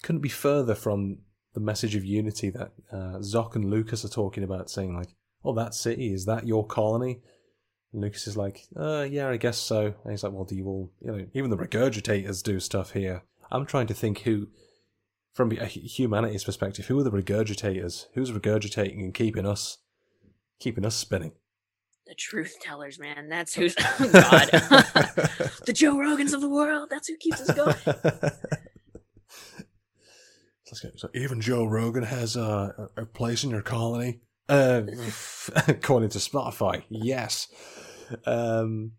Speaker 1: couldn't be further from the message of unity that uh, Zoc and Lucas are talking about, saying like, "Oh, that city is that your colony?" And Lucas is like, "Uh, yeah, I guess so." And he's like, "Well, do you all, you know, even the regurgitators do stuff here?" I'm trying to think who, from a humanity's perspective, who are the regurgitators? Who's regurgitating and keeping us, keeping us spinning?
Speaker 2: The truth tellers, man. That's who's. [LAUGHS] Oh, God. [LAUGHS] the Joe Rogans of the world. That's who keeps us going. [LAUGHS]
Speaker 1: So even Joe Rogan has a, a place in your colony, uh, according to Spotify. Yes, um,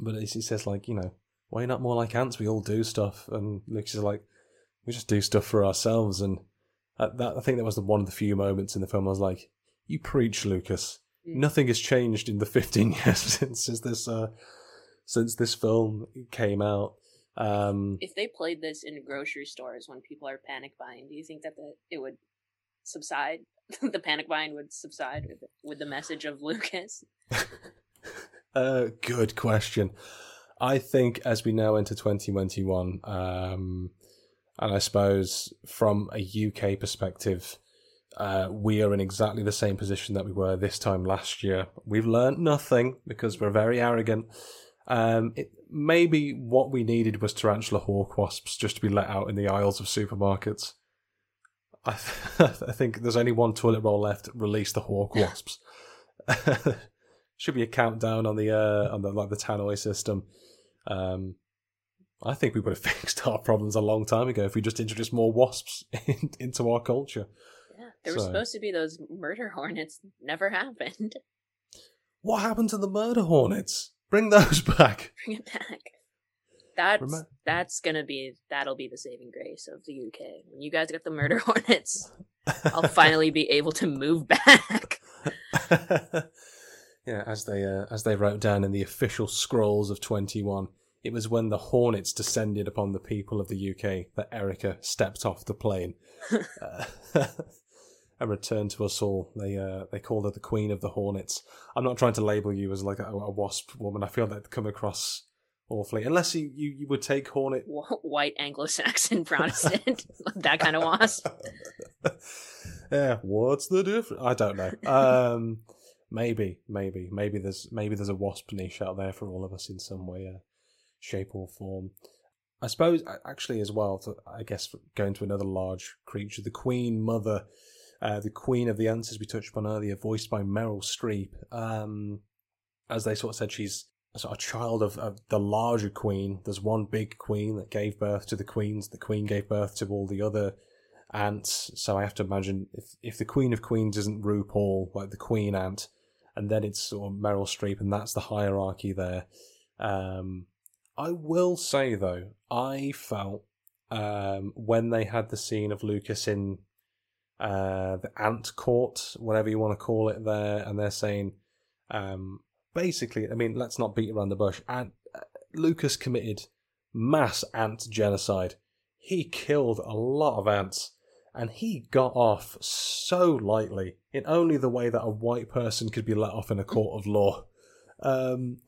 Speaker 1: but he says like you know, why are you not more like ants? We all do stuff, and Lucas is like, we just do stuff for ourselves, and Uh, that, I think that was the, one of the few moments in the film I was like, "You preach, Lucas.
Speaker 2: Mm.
Speaker 1: Nothing has changed in the [LAUGHS] 15 years since, since this uh, since this film came out." Um,
Speaker 2: If they played this in grocery stores when people are panic buying, do you think that the, it would subside? [LAUGHS] the panic buying would subside with, with the message of Lucas? [LAUGHS]
Speaker 1: uh, good question. I think as we now enter 2021, um, and I suppose from a UK perspective, uh, we are in exactly the same position that we were this time last year. We've learned nothing because we're very arrogant. Um, it, maybe what we needed was tarantula hawk wasps just to be let out in the aisles of supermarkets. I, th- [LAUGHS] I think there's only one toilet roll left. Release the hawk wasps. [LAUGHS] Should be a countdown on the uh, on the like the tannoy system. Um, I think we would have [LAUGHS] fixed our problems a long time ago if we just introduced more wasps [LAUGHS] in, into our culture.
Speaker 2: Yeah, there were supposed to be those murder hornets. Never [LAUGHS] happened.
Speaker 1: What happened to the murder hornets? Bring those back.
Speaker 2: Bring it back. That's that's gonna be that'll be the saving grace of the UK. When you guys get the murder hornets, I'll finally be able to move back.
Speaker 1: Yeah, as they uh, as they wrote down in the official scrolls of twenty one, it was when the hornets descended upon the people of the UK that Erika stepped off the plane uh, [LAUGHS] and returned to us all. They uh, they called her the Queen of the Hornets. I'm not trying to label you as like a, a wasp woman. I feel that come across awfully, unless you, you, you would take hornet
Speaker 2: White Anglo-Saxon Protestant, [LAUGHS] [LAUGHS] that kind of wasp.
Speaker 1: yeah, what's the difference? I don't know. Um, maybe, maybe, maybe there's maybe there's a wasp niche out there for all of us in some way, uh, shape or form. I suppose actually as well. To, I guess going to another large creature, the Queen Mother, uh, the Queen of the Ants, as we touched upon earlier, voiced by Meryl Streep. Um, as they sort of said, she's a sort of child of, of the larger queen. There's one big queen that gave birth to the queens. The queen gave birth to all the other ants. So I have to imagine if if the Queen of Queens isn't RuPaul, like the Queen Ant, and then it's sort of Meryl Streep, and that's the hierarchy there. Um, I will say though, I felt um, when they had the scene of Lucas in uh, the Ant Court, whatever you want to call it, there, and they're saying, um, basically, I mean, let's not beat around the bush. Ant, uh, Lucas committed mass ant genocide. He killed a lot of ants, and he got off so lightly in only the way that a white person could be let off in a court of law. Um,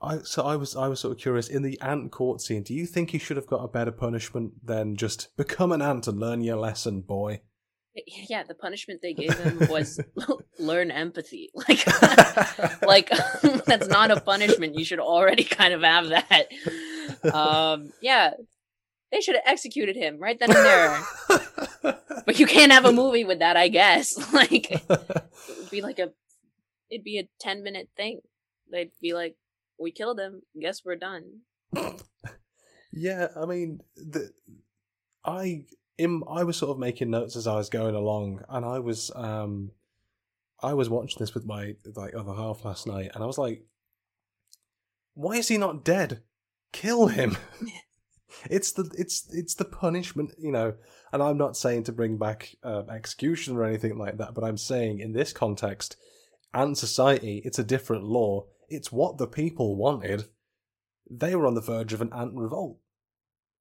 Speaker 1: I so I was I was sort of curious in the ant court scene. Do you think he should have got a better punishment than just become an ant and learn your lesson, boy?
Speaker 2: Yeah, the punishment they gave him was [LAUGHS] learn empathy. [LAUGHS] Like, [LAUGHS] like that's not a punishment. You should already kind of have that. Um, yeah, they should have executed him right then and there. But you can't have a movie with that, I guess. [LAUGHS] Like, [LAUGHS] it would be like a, it'd be a ten minute thing. They'd be like, "We killed him. Guess we're done." [LAUGHS]
Speaker 1: yeah, I mean, the, I in, I was sort of making notes as I was going along, and I was um, I was watching this with my like other half last night, and I was like, why is he not dead? Kill him. It's the it's it's the punishment, you know. And I'm not saying to bring back uh, execution or anything like that, but I'm saying in this context, and society, it's a different law. It's what the people wanted. They were on the verge of an ant revolt.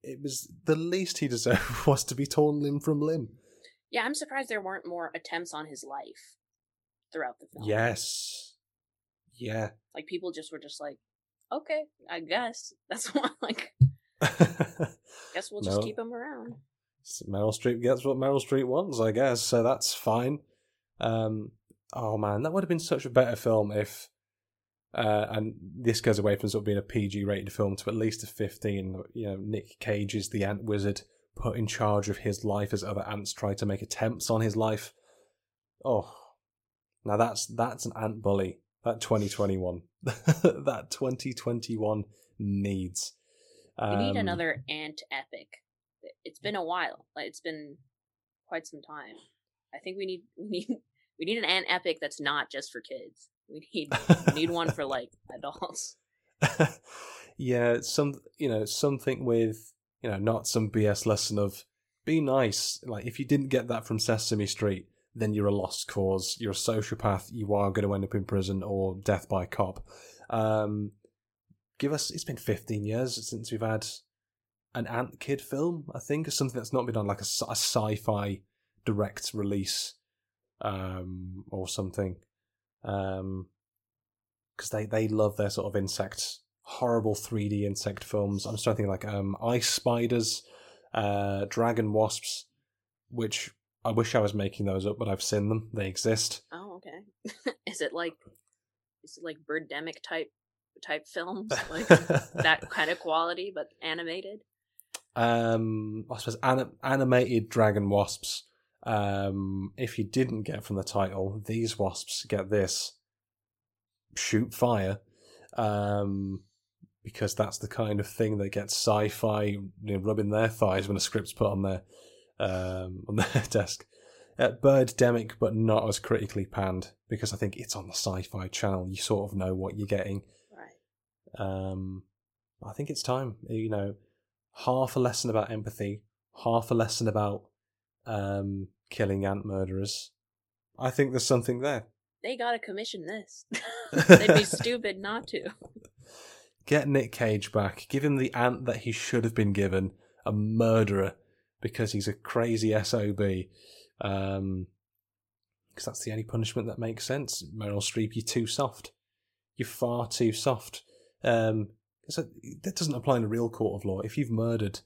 Speaker 1: It was the least he deserved [LAUGHS] was to be torn limb from limb.
Speaker 2: Yeah, I'm surprised there weren't more attempts on his life throughout the film.
Speaker 1: Yes. Yeah.
Speaker 2: like people just were just like, okay, I guess [LAUGHS] that's what. Like, [LAUGHS] guess we'll just
Speaker 1: No.
Speaker 2: keep him around.
Speaker 1: Meryl Streep gets what Meryl Streep wants, I guess. So that's fine. Um, oh man, that would have been such a better film if, uh, and this goes away from sort of being a PG rated film to at least a fifteen. You know, Nick Cage is the ant wizard put in charge of his life as other ants try to make attempts on his life. Oh, now that's that's an ant bully. That twenty twenty one, [LAUGHS] that twenty twenty needs.
Speaker 2: We need
Speaker 1: Um,
Speaker 2: another ant epic. It's been a while. Like it's been quite some time. I think we need [LAUGHS] we need we need an ant epic that's not just for kids. We need we need one for like [LAUGHS] adults.
Speaker 1: yeah, some you know something with you know not some BS lesson of be nice. Like if you didn't get that from Sesame Street, then you're a lost cause. You're a sociopath. You are going to end up in prison or death by cop. Um, give us. It's been 15 years since we've had an Ant Kid film. I think, or something that's not been on like a, a sci-fi direct release, um, or something. Um, because they they love their sort of insect horrible 3D insect films. I'm starting to think like um, ice spiders, uh, dragon wasps, which I wish I was making those up, but I've seen them. They exist.
Speaker 2: Oh, okay. [LAUGHS] is it like is it like birdemic type type films? Like [LAUGHS] that kind of quality but animated?
Speaker 1: Um, I suppose anim- animated dragon wasps. Um, if you didn't get from the title, these wasps get this shoot fire. Um, because that's the kind of thing that gets sci-fi you know, rubbing their thighs when a script's put on their um, [LAUGHS] on their desk. Uh, Birdemic, but not as critically panned because I think it's on the Sci-Fi Channel. You sort of know what you're getting. Um, I think it's time. You know, half a lesson about empathy, half a lesson about um, killing ant murderers. I think there's something there.
Speaker 2: They gotta commission this. [LAUGHS] They'd be [LAUGHS] stupid not to.
Speaker 1: Get Nick Cage back. Give him the ant that he should have been given, a murderer, because he's a crazy SOB. Um, because that's the only punishment that makes sense. Meryl Streep, you're too soft. You're far too soft. Um, so that doesn't apply in a real court of law. If you've murdered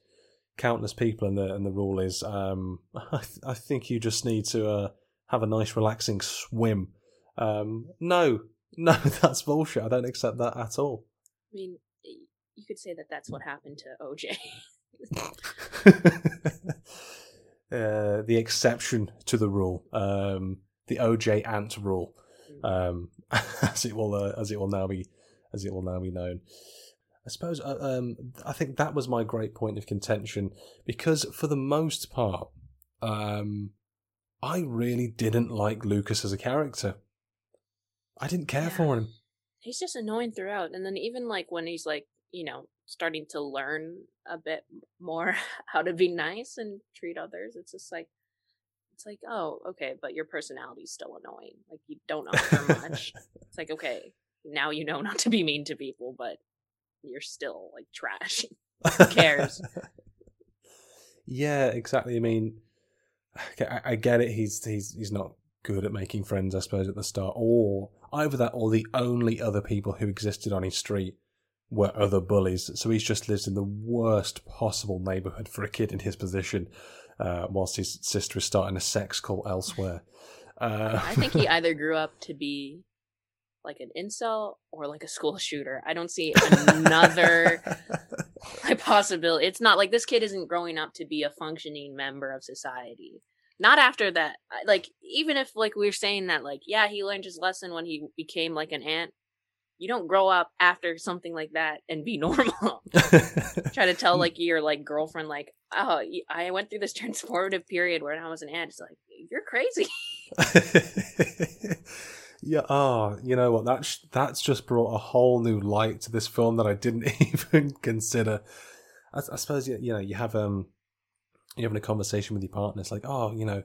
Speaker 1: countless people and the and the rule is, um, [LAUGHS] I, th- I think you just need to uh, have a nice relaxing swim. Um, no, [LAUGHS] no, that's bullshit. I don't accept that at all.
Speaker 2: I mean, you could say that that's what happened to OJ. [LAUGHS]
Speaker 1: uh, the exception to the rule, um, the OJ Ant rule, um, as it will uh, as it will now be as it will now be known. I suppose uh, um, I think that was my great point of contention because for the most part, um, I really didn't like Lucas as a character. I didn't care
Speaker 2: Yeah.
Speaker 1: for him.
Speaker 2: he's just annoying throughout, and then even like when he's like, you know, starting to learn a bit more [LAUGHS] how to be nice and treat others, it's just like, it's like, oh, okay, but your personality's still annoying. Like you don't offer much. [LAUGHS] it's like, okay, now you know [LAUGHS] not to be mean to people, but you're still like trash. [LAUGHS] [LAUGHS] Who cares?
Speaker 1: Yeah, exactly. I mean, I, I get it. He's he's he's not good at making friends, I suppose, at the start, or either that, or the only other people who existed on his street were other bullies. So he's just lives in the worst possible neighborhood for a kid in his position, uh, whilst his sister is starting a sex cult elsewhere. Uh,
Speaker 2: I think he either grew up to be like an incel or like a school [LAUGHS] shooter. I don't see [LAUGHS] another [LAUGHS] possibility. It's not like this kid isn't growing up to be a functioning member of society. Not after that. Like even if like we are saying that like yeah, he learned his lesson when he became like an ant. You don't grow up after something like that and be normal. Try to tell like your like girlfriend like, "Oh, I went through this transformative period where I was an ant." It's like, "You're crazy."
Speaker 1: Yeah. Oh, you know what? That's that's just brought a whole new light to this film that I didn't [LAUGHS] even consider. I, I suppose you, you know you have um you're having a conversation with your partner. It's like, oh, you know,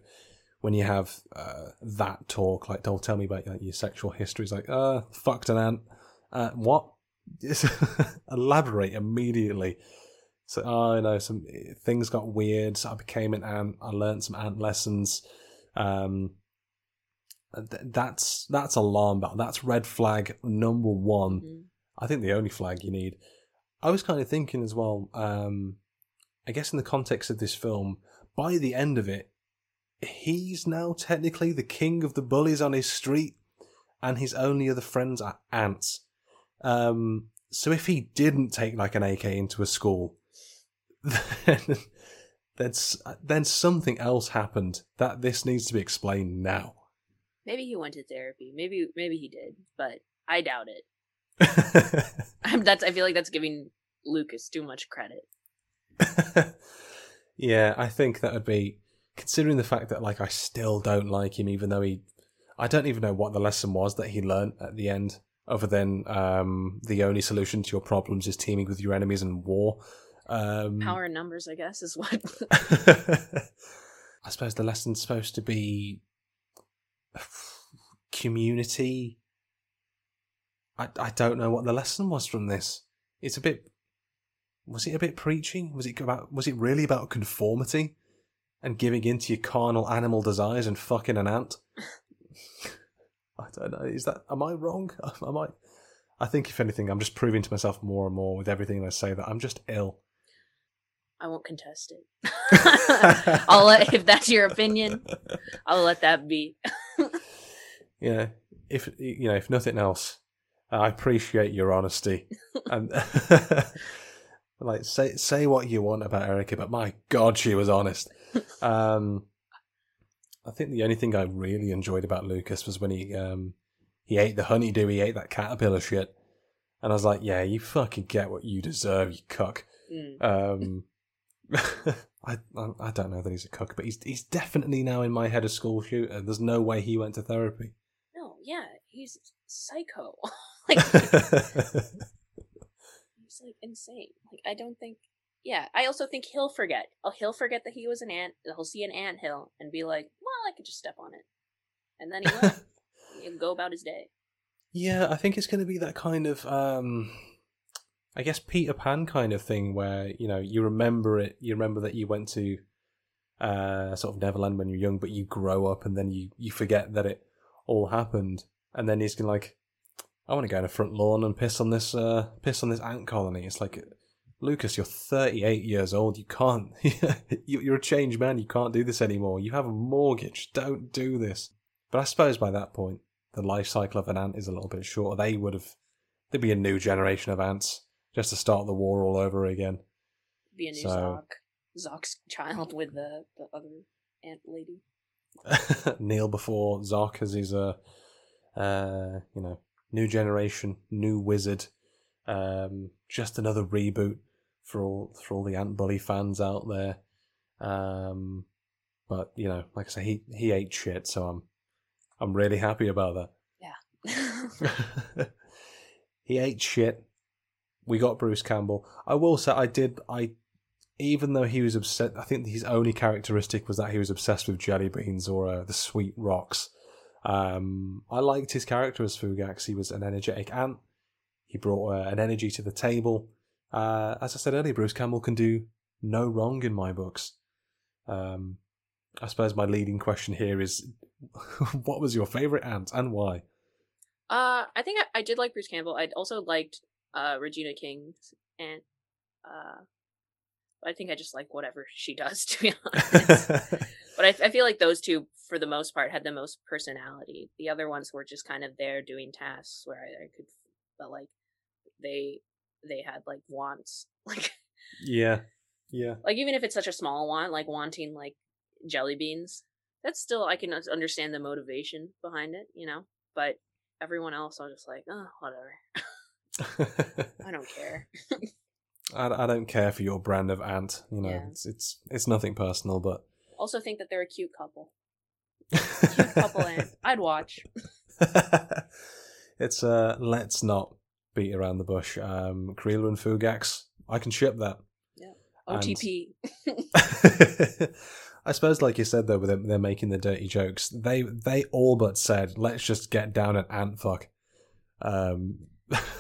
Speaker 1: when you have uh, that talk, like, don't tell me about like, your sexual history. It's like, uh, fucked an ant. Uh, what? [LAUGHS] Elaborate immediately. So, oh, I know some things got weird. So I became an ant. I learned some ant lessons. Um, th- that's that's alarm bell. That's red flag number one.
Speaker 2: Mhm.
Speaker 1: I think the only flag you need. I was kind of thinking as well. Um, I guess in the context of this film, by the end of it, he's now technically the king of the bullies on his street, and his only other friends are ants. Um, so if he didn't take like an AK into a school, [LAUGHS] then then, then something else happened that this needs to be explained now.
Speaker 2: Maybe he went to therapy. Maybe maybe he did, but I doubt it. [LAUGHS] I'm, that's I feel like that's giving Lucas too much credit. [LAUGHS]
Speaker 1: yeah, I think that would be considering the fact that like I still don't like him, even though he, I don't even know what the lesson was that he learned at the end, other than um, the only solution to your problems is teaming with your enemies in war. Um,
Speaker 2: Power in numbers, I guess, is what. [LAUGHS]
Speaker 1: I suppose the lesson's supposed to be [SIGHS] community. I I don't know what the lesson was from this. It's a bit. Was it a bit preaching? Was it about? Was it really about conformity and giving in to your carnal animal desires and fucking an ant? [LAUGHS] I don't know. Is that? Am I wrong? [LAUGHS] Am I? I think if anything, I'm just proving to myself more and more with everything I say that I'm just ill.
Speaker 2: I won't contest it. [LAUGHS] I'll let if that's your opinion, I'll let that be.
Speaker 1: Yeah, if you know, if nothing else, I appreciate your honesty [LAUGHS] and [LAUGHS] like say say what you want about Erika, but my God, she was honest. [LAUGHS] Um, I think the only thing I really enjoyed about Lucas was when he um he ate the honeydew, he ate that caterpillar shit, and I was like, yeah, you fucking get what you deserve, you cuck.
Speaker 2: Mm.
Speaker 1: Um, I I don't know that he's a cook, but he's he's definitely now in my head a school shooter. There's no way he went to therapy.
Speaker 2: Yeah, he's psycho. [LAUGHS] like [LAUGHS] he's like insane. Like I don't think. Yeah, I also think he'll forget. Oh, he'll forget that he was an ant. He'll see an ant hill and be like, "Well, I could just step on it," and then he will. [LAUGHS] He'll go about his day.
Speaker 1: Yeah, I think it's going to be that kind of, um, I guess Peter Pan kind of thing where you know you remember it, you remember that you went to uh, sort of Neverland when you're young, but you grow up and then you you forget that it all happened, and then he's gonna like, I want to go in a front lawn and piss on this uh, piss on this ant colony. It's like. Lucas, you're 38 years old. You can't. [LAUGHS] You're a changed man. You can't do this anymore. You have a mortgage. Don't do this. But I suppose by that point, the life cycle of an ant is a little bit shorter. They would have. There'd be a new generation of ants just to start the war all over again.
Speaker 2: Be a new
Speaker 1: So-
Speaker 2: Zoc. Zoc's child with the the other ant lady. [LAUGHS]
Speaker 1: Kneel before Zark as he's a, uh, you know, new generation, new wizard. Um, just another reboot for all for all the Ant Bully fans out there. Um, but you know, like I say, he he ate shit, so I'm I'm really happy about that. Yeah. [LAUGHS] [LAUGHS] he ate shit. We got Bruce Campbell. I will say, I did. I even though he was upset, I think his only characteristic was that he was obsessed with jelly beans or uh, the sweet rocks. Um, I liked his character as Fugax. He was an energetic ant. He brought uh, an energy to the table. Uh, as I said earlier, Bruce Campbell can do no wrong in my books. Um, I suppose my leading question here is, [LAUGHS] what was your favorite ant and why?
Speaker 2: Uh, I think I, I did like Bruce Campbell. I also liked uh Regina King's ant. uh, I think I just like whatever [LAUGHS] she does to be [LAUGHS] honest. [LAUGHS] but I, I feel like those two, for the most part, had the most personality. The other ones were just kind of there doing tasks where I, I could but like they they had like wants, like
Speaker 1: yeah, yeah.
Speaker 2: like even if it's such a small want, like wanting like jelly beans, that's still I can understand the motivation behind it, you know. But everyone else, I'm just like, oh, whatever. I don't care.
Speaker 1: I, I don't care for your brand of ant. You know,
Speaker 2: Yeah.
Speaker 1: it's it's it's nothing personal, but
Speaker 2: Also, think that they're a cute couple. [LAUGHS] Cute couple, and I'd watch.
Speaker 1: it's uh let's not beat around the bush. Um and Fugax, I can ship that. Yeah.
Speaker 2: OTP. [LAUGHS] [LAUGHS]
Speaker 1: I suppose, like you said, though, with them, they're making the dirty jokes. They they all but said, "Let's just get down and ant fuck." Um,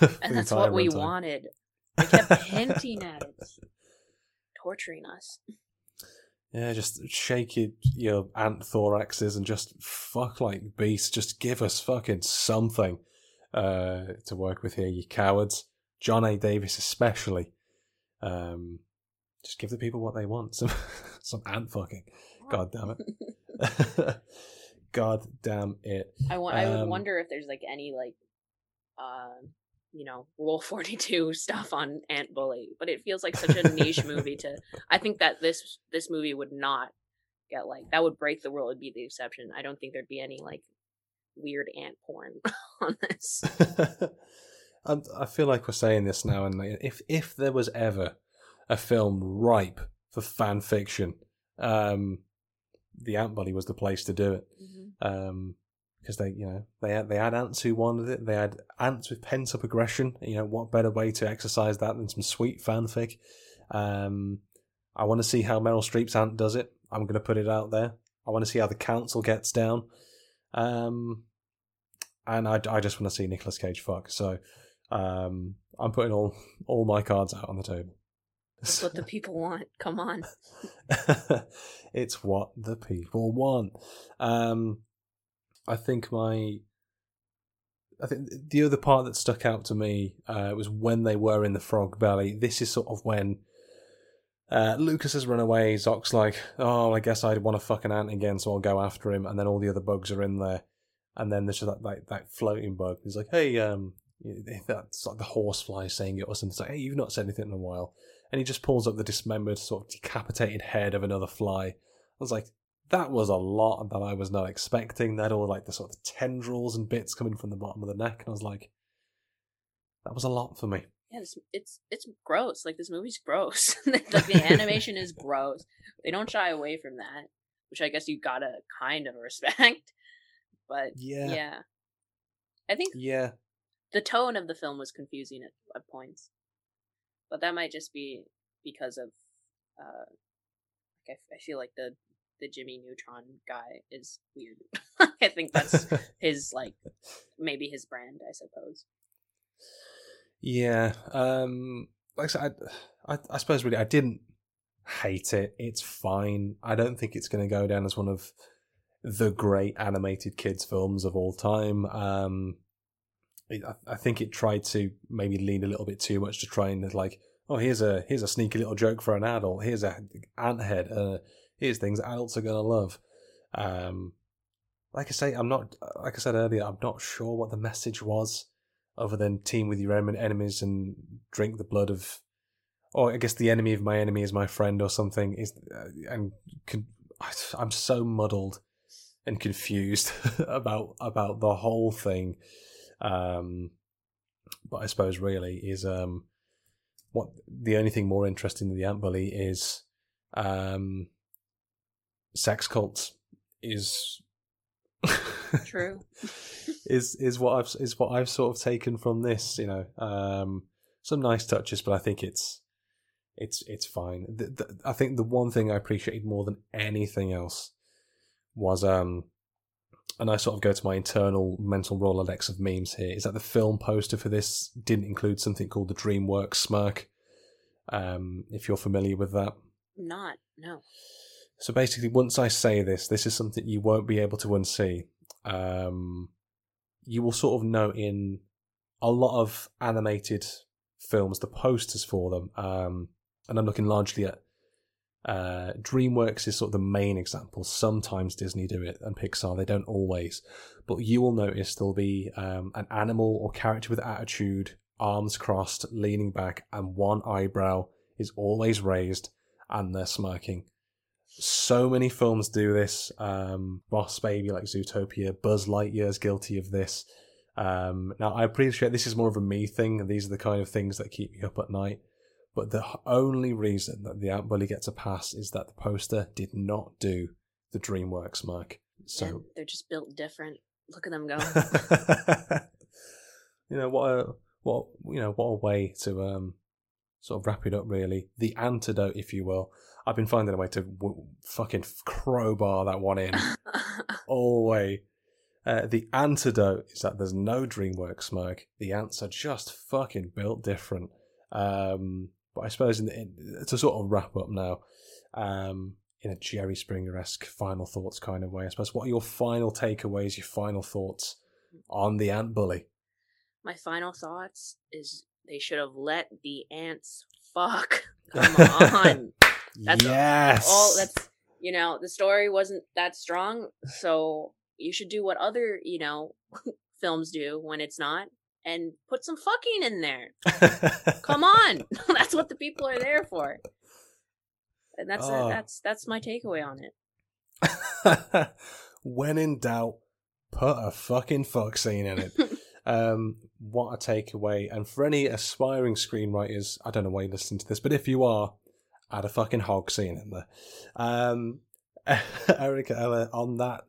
Speaker 2: and that's what we
Speaker 1: runtime.
Speaker 2: wanted. They kept [LAUGHS] hinting at it, torturing us.
Speaker 1: Yeah, just shake your, your ant thoraxes and just fuck like beasts. Just give us fucking something uh, to work with here, you cowards. John A. Davis, especially. Um, just give the people what they want. [LAUGHS] Some, some ant fucking. God damn it. [LAUGHS] God damn it.
Speaker 2: I wa- I would
Speaker 1: Um,
Speaker 2: wonder if there's like any like, uh, you know, Rule [LAUGHS] Forty Two stuff on Ant Bully, but it feels like such a niche movie. To [LAUGHS] I think that this this movie would not get like that would break the rule. It'd be the exception. I don't think there'd be any like weird ant porn [LAUGHS] on this.
Speaker 1: I, I feel like we're saying this now, and if if there was ever a film ripe for fan fiction, um, the Ant Bully was the place to do it. Um, because they, you know, they had they had ants who wanted it. They had ants with pent up aggression. You know, what better way to exercise that than some sweet fanfic? Um, I want to see how Meryl Streep's ant does it. I'm going to put it out there. I want to see how the council gets down. Um, and I, I just want to see Nicolas Cage fuck. So um, I'm putting all all my cards out on the table.
Speaker 2: That's what the people want. Come on. [LAUGHS]
Speaker 1: it's what the people want. Um, I think my, I think the other part that stuck out to me uh, was when they were in the frog belly. This is sort of when uh, Lucas has run away. Zoc's like, "Oh, I guess I'd want to fuck an ant again, so I'll go after him." And then all the other bugs are in there, and then there's that that, that floating bug. He's like, "Hey, um, that's like the horsefly saying it or something." It's like, "Hey, you've not said anything in a while." and he just pulls up the dismembered, sort of decapitated head of another fly. I was like, that was a lot that I was not expecting. That all like the sort of tendrils and bits coming from the bottom of the neck, and I was like, that was a lot for me.
Speaker 2: Yeah, it's it's, it's gross. Like this movie's gross. [LAUGHS] like the [LAUGHS] animation is gross. They don't shy away from that, which I guess you gotta kind of respect. [LAUGHS] But
Speaker 1: yeah,
Speaker 2: yeah, I think
Speaker 1: yeah,
Speaker 2: the tone of the film was confusing at, at points but that might just be because of uh like I, I feel like the the Jimmy Neutron guy is weird. [LAUGHS] I think that's [LAUGHS] his like maybe his brand, I suppose.
Speaker 1: Yeah, um like I said, I, I, I suppose really I didn't hate it. It's fine. I don't think it's going to go down as one of the great animated kids films of all time. Um I, think it tried to maybe lean a little bit too much to try and like, oh, here's a here's a sneaky little joke for an adult. Here's a ant head. Uh, here's things adults are gonna love. Um, like I say, I'm not. Like I said earlier, I'm not sure what the message was, other than team with your enemies and drink the blood of, or I guess the enemy of my enemy is my friend or something. Is uh, and I'm so muddled and confused [LAUGHS] about about the whole thing. Um, but I suppose really is um, what the only thing more interesting than the ant bully is um, sex cults is [LAUGHS]
Speaker 2: true [LAUGHS]
Speaker 1: is is what I've is what I've sort of taken from this. You know, um, some nice touches, but I think it's it's it's fine. The, the, I think the one thing I appreciated more than anything else was um and I sort of go to my internal mental Rolodex of memes here, is that the film poster for this didn't include something called the DreamWorks smirk. Um, if you're familiar with that,
Speaker 2: not no.
Speaker 1: So basically, once I say this, this is something you won't be able to unsee. Um, you will sort of know in a lot of animated films the posters for them, um, and I'm looking largely at uh, DreamWorks is sort of the main example. Sometimes Disney do it and Pixar, they don't always. But you will notice there'll be um, an animal or character with attitude, arms crossed, leaning back, and one eyebrow is always raised and they're smirking. So many films do this. Um, Boss Baby, like Zootopia, Buzz Lightyear's guilty of this. Um, now, I appreciate this is more of a me thing, and these are the kind of things that keep me up at night. But the only reason that the Ant Bully gets a pass is that the poster did not do the DreamWorks smirk. So
Speaker 2: yeah, they're just built different. Look at them go. [LAUGHS]
Speaker 1: you know what a what you know what a way to um sort of wrap it up. Really, the antidote, if you will. I've been finding a way to w- fucking crowbar that one in [LAUGHS] all the way. Uh, the antidote is that there's no DreamWorks smirk. The ants are just fucking built different. Um, but I suppose in, in, to sort of wrap up now, um, in a Jerry Springer esque final thoughts kind of way, I suppose, what are your final takeaways, your final thoughts on the ant bully?
Speaker 2: My final thoughts is they should have let the ants fuck. [LAUGHS] [LAUGHS] Come on.
Speaker 1: That's yes.
Speaker 2: All that's you know, the story wasn't that strong, so you should do what other, you know, [LAUGHS] films do when it's not and put some fucking in there. Come on, that's what the people are there for. And that's oh. that's that's my takeaway on
Speaker 1: it. when in doubt, put a fucking fuck scene in it. Um, what a takeaway! And for any aspiring screenwriters, I don't know why you're listening to this, but if you are, add a fucking hog scene in there. Um, [LAUGHS] Erika Ehler on that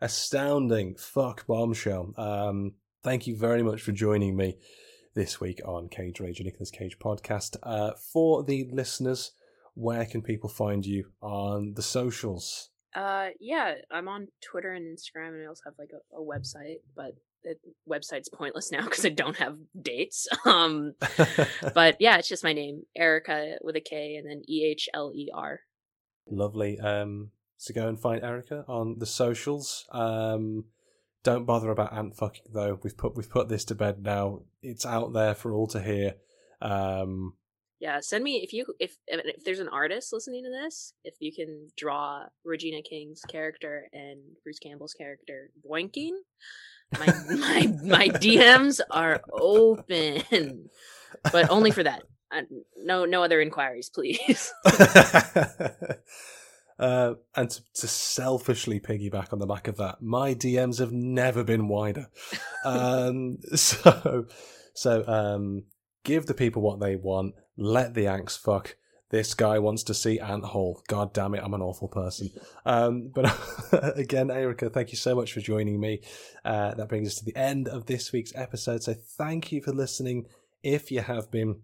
Speaker 1: astounding fuck bombshell. Um, thank you very much for joining me. this week on Cage Rage, a Nicolas Cage podcast. Uh, for the listeners, where can people find you on the socials?
Speaker 2: Uh, yeah, I'm on Twitter and Instagram, and I also have like a, a website, but the website's pointless now [LAUGHS] because I don't have dates. [LAUGHS] Um, but yeah, it's just my name, Erika with a K, and then E H L E R.
Speaker 1: Lovely. Um, so go and find Erika on the socials. Um, don't bother about ant fucking though. We've put we've put this to bed now. It's out there for all to hear. Um,
Speaker 2: Yeah, send me if you if if there's an artist listening to this, if you can draw Regina King's character and Bruce Campbell's character boinking, my my my DMs are open, but only for that. Uh, no no other inquiries, please. [LAUGHS]
Speaker 1: uh, and to, to selfishly piggyback on the back of that, my DMs have never been wider. um, [LAUGHS] so, so um, give the people what they want. Let the Anks fuck. This guy wants to see Ant Hole. God damn it, I'm an awful person. Um, but [LAUGHS] again, Erika, thank you so much for joining me. Uh, that brings us to the end of this week's episode. So thank you for listening. If you have been,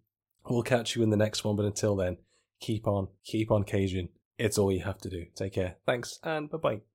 Speaker 1: we'll catch you in the next one. But until then, keep on, keep on caging. It's all you have to do. Take care. Thanks, and bye bye.